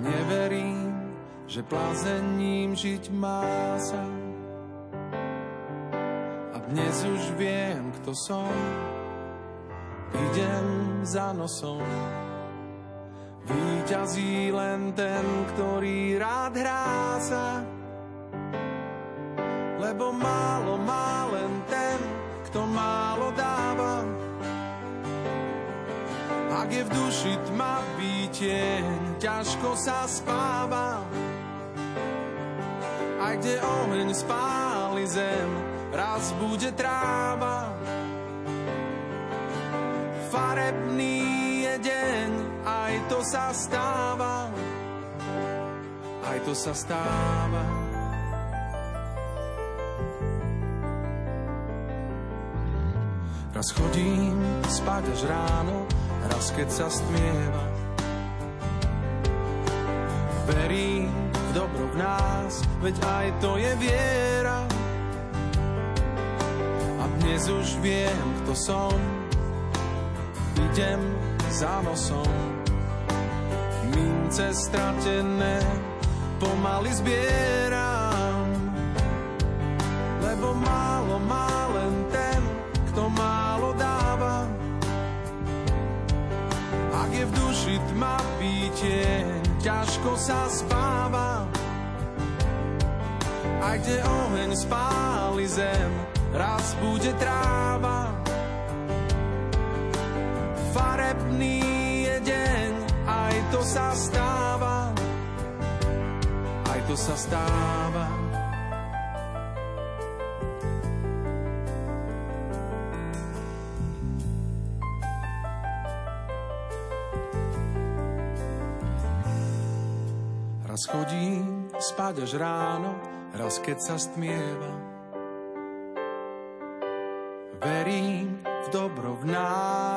Neverím, že plazením žiť má sa. A dnes už viem, kto som. Idem za nosom. Výťazí len ten, ktorý rád hrá sa. Lebo málo má len ten, kto málo dáva. Ak je v duši tma výtieň, ťažko sa spáva. Aj kde oheň spáli zem, raz bude tráva. Farebný je deň, aj to sa stáva. Aj to sa stáva. Raz chodím spať až ráno, raz keď sa stmieva. Verím v dobro v nás, veď aj to je viera. A dnes už viem, kto som, idem za nosom. Mince stratené pomaly zbieram, lebo málo má tma pítieň, ťažko sa spáva. Aj kde oheň spáli zem, raz bude tráva. Farebný je deň, aj to sa stáva. Aj to sa stáva. Chodím spať až ráno, raz keď sa stmieva. Verím v dobro v nás.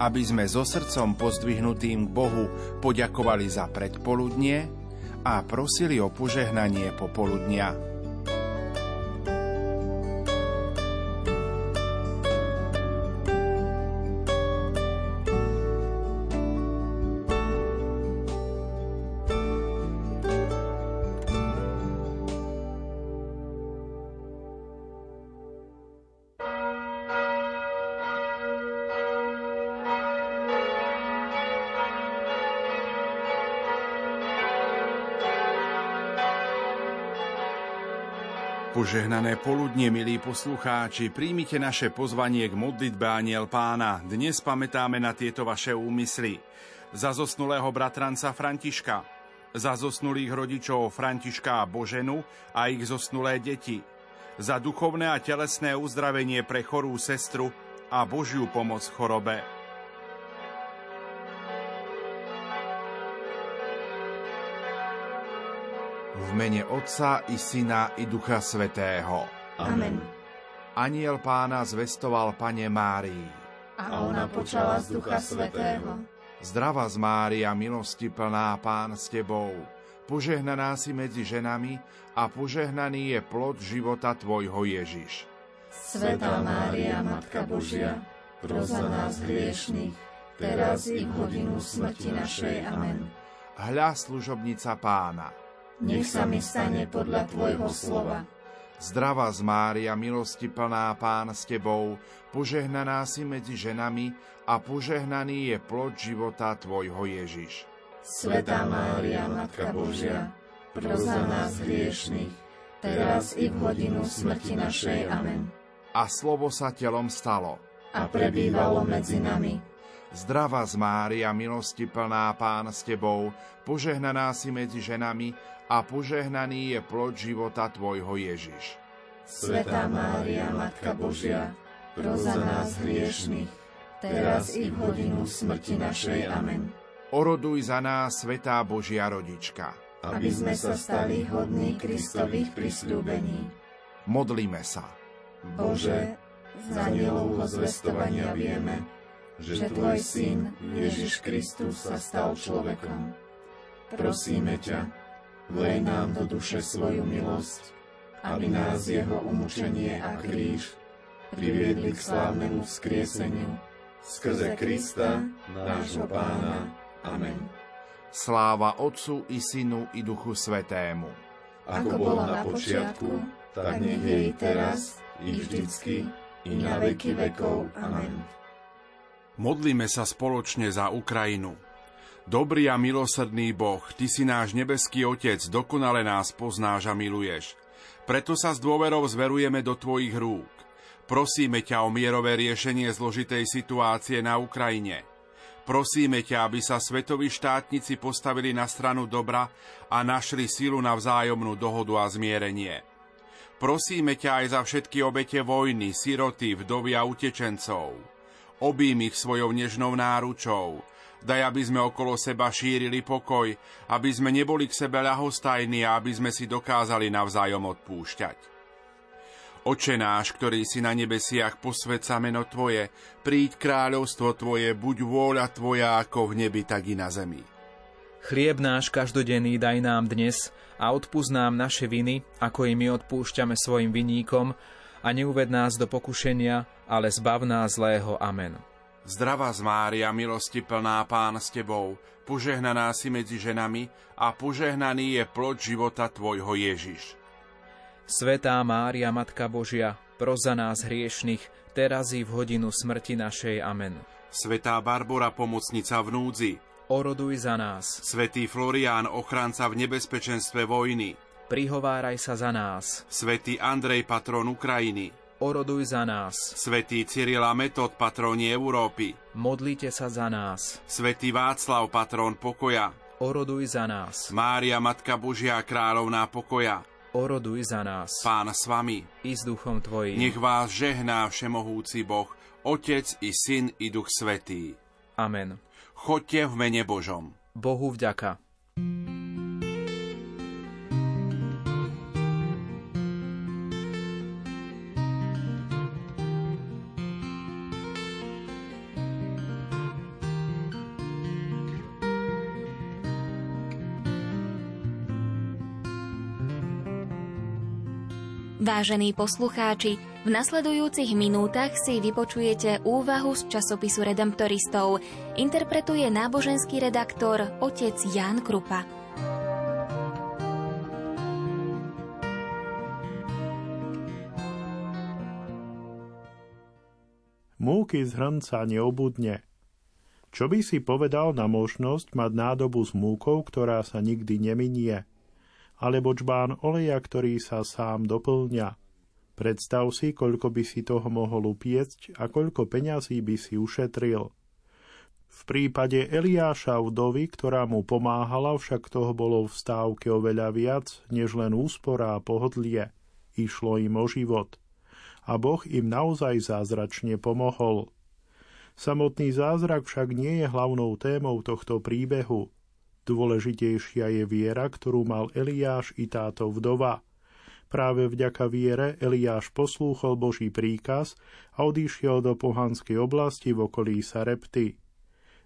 aby sme so srdcom pozdvihnutým k Bohu poďakovali za predpoludnie a prosili o požehnanie popoludnia. Požehnané poludne, milí poslucháči, príjmite naše pozvanie k modlitbe Aniel Pána. Dnes pamätáme na tieto vaše úmysly. Za zosnulého bratranca Františka, za zosnulých rodičov Františka a Boženu a ich zosnulé deti, za duchovné a telesné uzdravenie pre chorú sestru a Božiu pomoc v chorobe. V mene Otca i Syna i Ducha Svetého. Amen. Aniel pána zvestoval pane Márii. A ona počala z Ducha Svetého. Zdrava z Mária, milosti plná pán s tebou. Požehnaná si medzi ženami a požehnaný je plod života tvojho Ježiš. Svetá Mária, Matka Božia, pros za nás hriešných, teraz i v hodinu smrti našej. Amen. Hľa služobnica pána. Nech sa mi stane podľa Tvojho slova. Zdrava z Mária, milosti plná pán s tebou, požehnaná si medzi ženami a požehnaný je plod života tvojho Ježiš. Svetá Mária, Matka Božia, pros za nás hriešných, teraz i v hodinu smrti našej. Amen. A slovo sa telom stalo. A prebývalo medzi nami. Zdrava z Mária, milosti plná pán s tebou, požehnaná si medzi ženami a požehnaný je plod života tvojho Ježiš. Svetá Mária, Matka Božia, pros za nás hriešných, teraz i v hodinu smrti našej. Amen. Oroduj za nás, Svetá Božia rodička. Aby sme sa stali hodní Kristových prisľúbení. Modlíme sa. Bože, z anielovho zvestovania vieme, že Tvoj Syn Ježiš Kristus sa stal človekom. Prosíme ťa, vlej nám do duše svoju milosť, aby nás jeho umúčenie a kríž priviedli k slávnemu vzkrieseniu skrze Krista, nášho Pána. Amen. Sláva Otcu i Synu i Duchu Svetému. Ako bolo na počiatku, tak nech je i teraz, i vždycky, i na veky vekov. Amen. Modlíme sa spoločne za Ukrajinu. Dobrý a milosrdný Boh, Ty si náš nebeský Otec, dokonale nás poznáš a miluješ. Preto sa s dôverou zverujeme do Tvojich rúk. Prosíme ťa o mierové riešenie zložitej situácie na Ukrajine. Prosíme ťa, aby sa svetoví štátnici postavili na stranu dobra a našli silu na vzájomnú dohodu a zmierenie. Prosíme ťa aj za všetky obete vojny, siroty, vdovy a utečencov. Obím ich svojou nežnou náručou. Daj, aby sme okolo seba šírili pokoj, aby sme neboli k sebe ľahostajní a aby sme si dokázali navzájom odpúšťať. Oče náš, ktorý si na nebesiach, posvedca meno Tvoje, príď kráľovstvo Tvoje, buď vôľa Tvoja ako v nebi, tak i na zemi. Chlieb náš každodenný daj nám dnes a odpúsť nám naše viny, ako i my odpúšťame svojim viníkom a neuved nás do pokušenia, ale zbav nás zlého. Amen. Zdravá z Mária, milosti plná Pán s Tebou, požehnaná si medzi ženami a požehnaný je plod života Tvojho Ježiš. Svetá Mária, Matka Božia, pros za nás hriešných, teraz i v hodinu smrti našej. Amen. Svetá Barbara, pomocnica v núdzi, oroduj za nás. Svetý Florián, ochranca v nebezpečenstve vojny, prihováraj sa za nás. Svetý Andrej, patron Ukrajiny, oroduj za nás. Svetý Cyrila Metod, patróni Európy, modlite sa za nás. Svetý Václav, patrón pokoja, oroduj za nás. Mária, Matka Božia, kráľovná pokoja, oroduj za nás. Pán s vami. I s duchom tvojim. Nech vás žehná všemohúci Boh, Otec i Syn i Duch Svetý. Amen. Chodte v mene Božom. Bohu vďaka. Vážení poslucháči, v nasledujúcich minútach si vypočujete úvahu z časopisu Redemptoristov. Interpretuje náboženský redaktor otec Ján Krupa. Múky z hrnca neobudne. Čo by si povedal na možnosť mať nádobu s múkou, ktorá sa nikdy neminie – alebo čbán oleja, ktorý sa sám doplňa. Predstav si, koľko by si toho mohol upiecť a koľko peňazí by si ušetril. V prípade Eliáša vdovy, ktorá mu pomáhala, však toho bolo v stávke oveľa viac, než len úspora a pohodlie. Išlo im o život. A Boh im naozaj zázračne pomohol. Samotný zázrak však nie je hlavnou témou tohto príbehu. Dôležitejšia je viera, ktorú mal Eliáš i táto vdova. Práve vďaka viere Eliáš poslúchol Boží príkaz a odišiel do pohanskej oblasti v okolí Sarepty.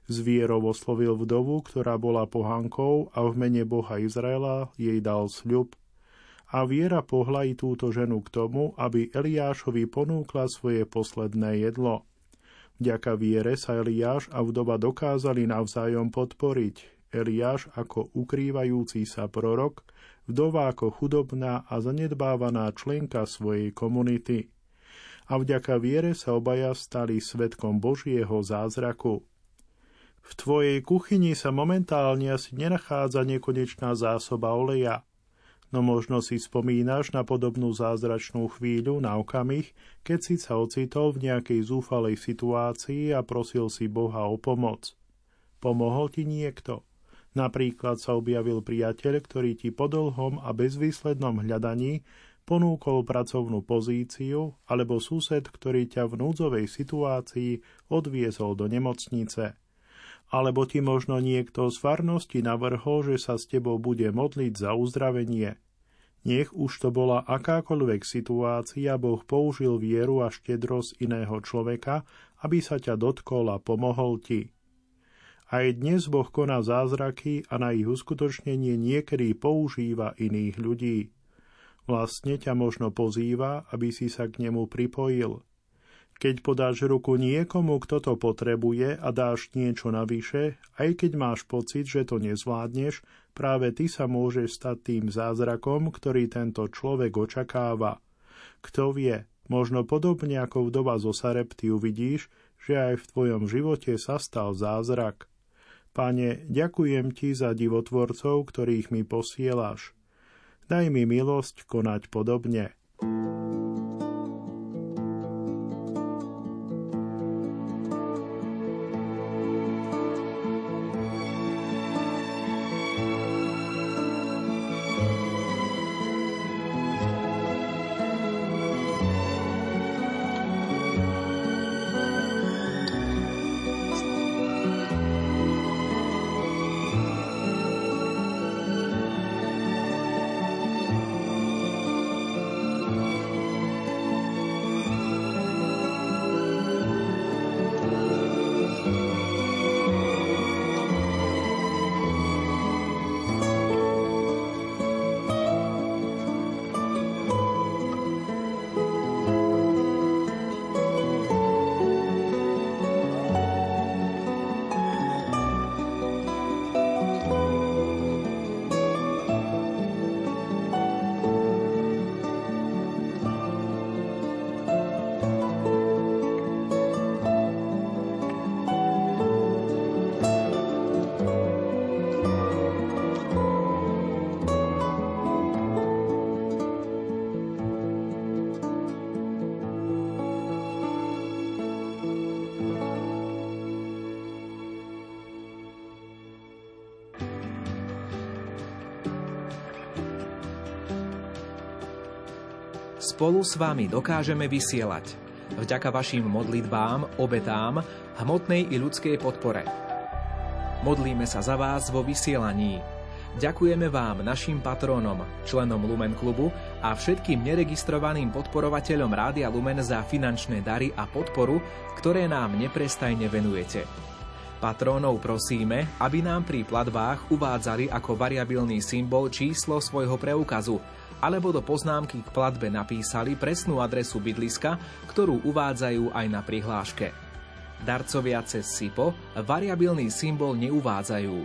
Z vierou oslovil vdovu, ktorá bola pohankou a v mene Boha Izraela jej dal sľub. A viera pohla i túto ženu k tomu, aby Eliášovi ponúkla svoje posledné jedlo. Vďaka viere sa Eliáš a vdova dokázali navzájom podporiť, Eliáš ako ukrývajúci sa prorok, vdova ako chudobná a zanedbávaná členka svojej komunity. A vďaka viere sa obaja stali svetkom Božieho zázraku. V tvojej kuchyni sa momentálne asi nenachádza nekonečná zásoba oleja, no možno si spomínaš na podobnú zázračnú chvíľu, na okamih, keď si sa ocitol v nejakej zúfalej situácii a prosil si Boha o pomoc. Pomohol ti niekto? Napríklad sa objavil priateľ, ktorý ti po dlhom a bezvýslednom hľadaní ponúkol pracovnú pozíciu, alebo sused, ktorý ťa v núdzovej situácii odviezol do nemocnice. Alebo ti možno niekto z farnosti navrhol, že sa s tebou bude modliť za uzdravenie. Nech už to bola akákoľvek situácia, Boh použil vieru a štedrosť iného človeka, aby sa ťa dotkol a pomohol ti. Aj dnes Boh koná zázraky a na ich uskutočnenie niekedy používa iných ľudí. Vlastne ťa možno pozýva, aby si sa k nemu pripojil. Keď podáš ruku niekomu, kto to potrebuje a dáš niečo navyše, aj keď máš pocit, že to nezvládneš, práve ty sa môžeš stať tým zázrakom, ktorý tento človek očakáva. Kto vie, možno podobne ako vdova zo Sarepty uvidíš, že aj v tvojom živote sa stal zázrak. Pane, ďakujem Ti za divotvorcov, ktorých mi posielaš. Daj mi milosť konať podobne. Spolu s vami dokážeme vysielať. Vďaka vašim modlitbám, obetám, hmotnej i ľudskej podpore. Modlíme sa za vás vo vysielaní. Ďakujeme vám, našim patrónom, členom Lumen klubu a všetkým neregistrovaným podporovateľom Rádia Lumen za finančné dary a podporu, ktoré nám neprestajne venujete. Patrónov prosíme, aby nám pri platbách uvádzali ako variabilný symbol číslo svojho preukazu alebo do poznámky k platbe napísali presnú adresu bydliska, ktorú uvádzajú aj na prihláške. Darcovia cez SIPO variabilný symbol neuvádzajú.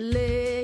Le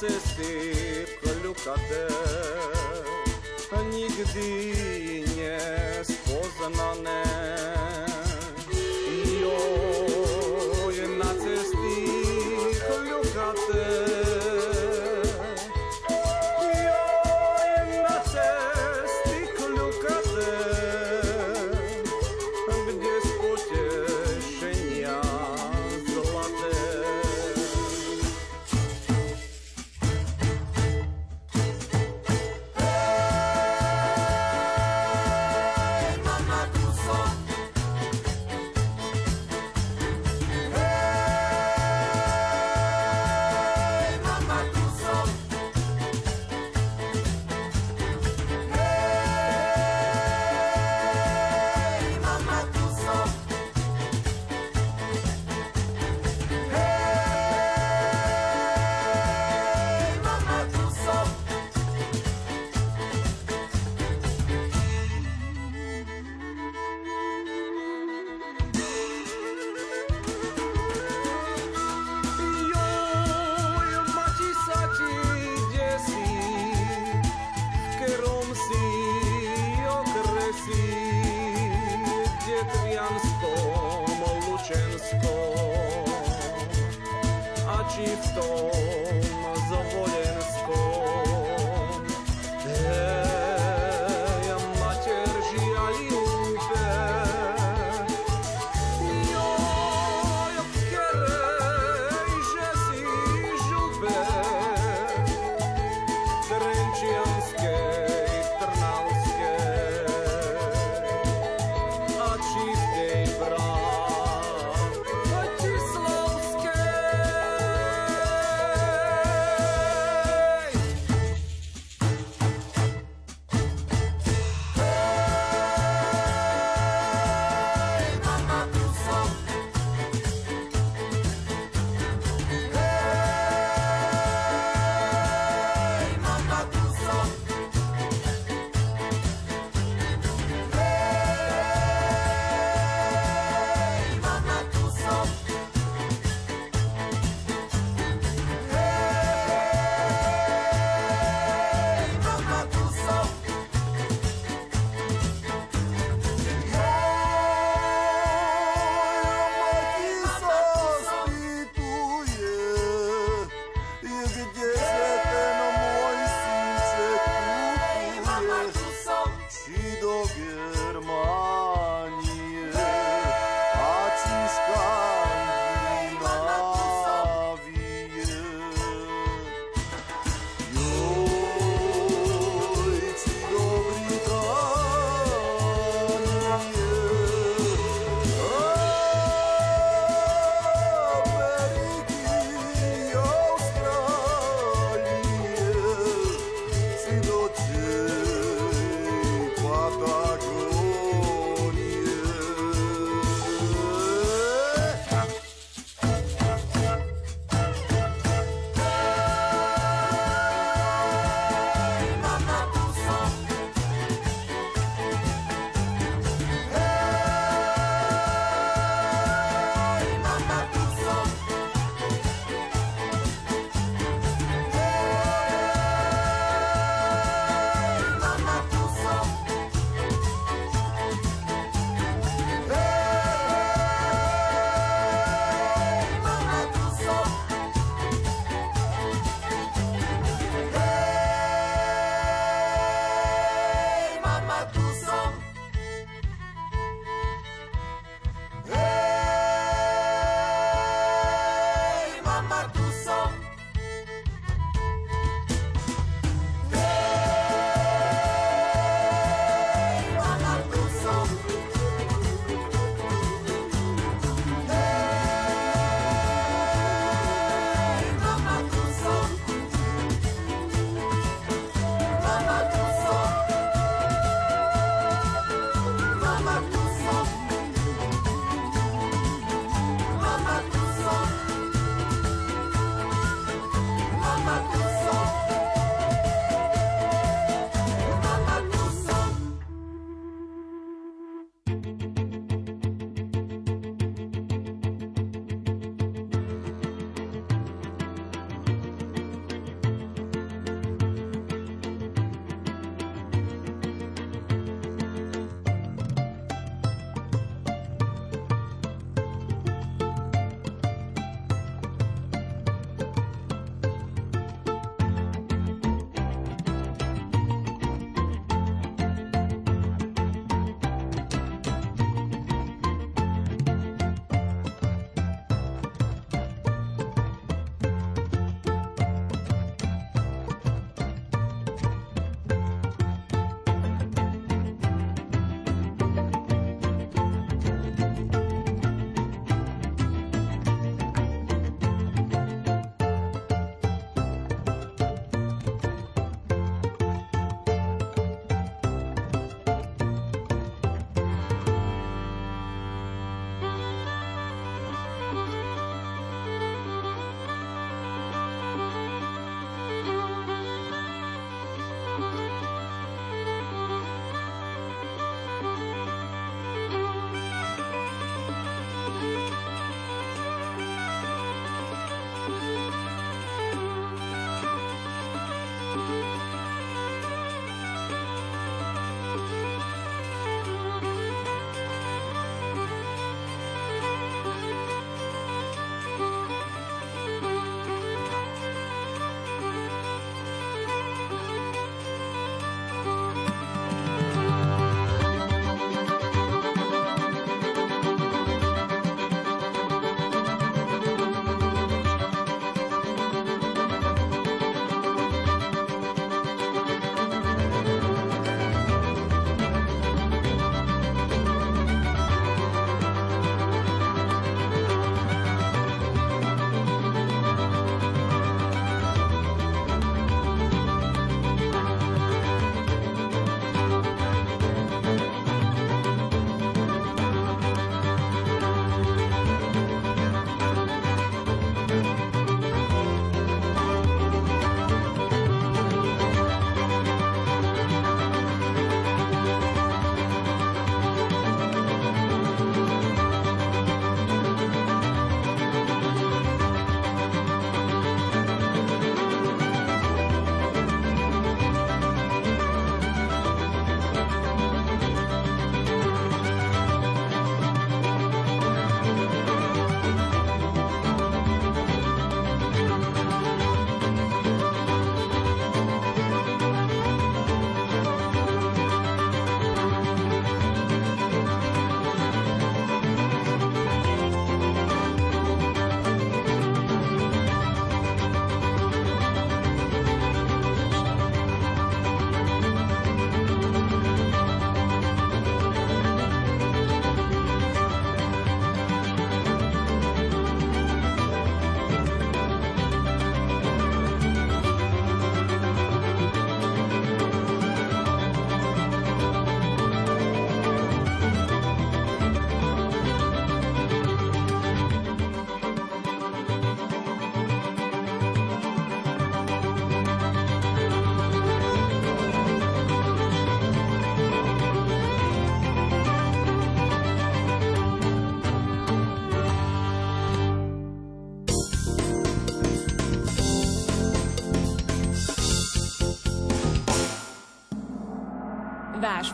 cesty kľukaté, nikdy nespoznané. Váš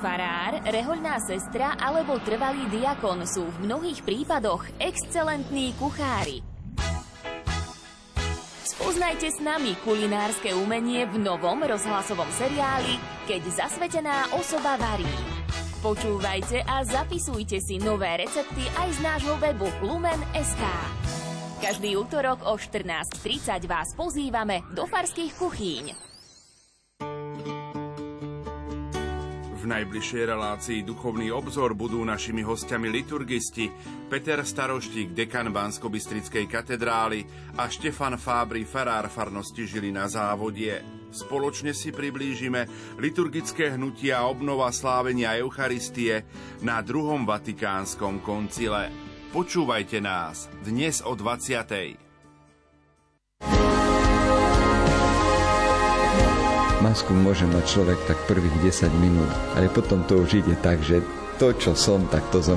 farár, rehoľná sestra alebo trvalý diakon sú v mnohých prípadoch excelentní kuchári. Spoznajte s nami kulinárske umenie v novom rozhlasovom seriáli Keď zasvetená osoba varí. Počúvajte a zapisujte si nové recepty aj z nášho webu lumen.sk. Každý útorok o 14.30 vás pozývame do farských kuchýň. Najbližšej relácii Duchovný obzor budú našimi hostiami liturgisti Peter Staroštík, dekan bansko katedrály a Štefan Fábry, farár farnosti žili na závodie. Spoločne si priblížime liturgické hnutia a obnova slávenia Eucharistie na druhom vatikánskom koncile. Počúvajte nás dnes o 20. Masku môže mať človek tak prvých 10 minút, ale potom to už ide tak, že to, čo som, tak to som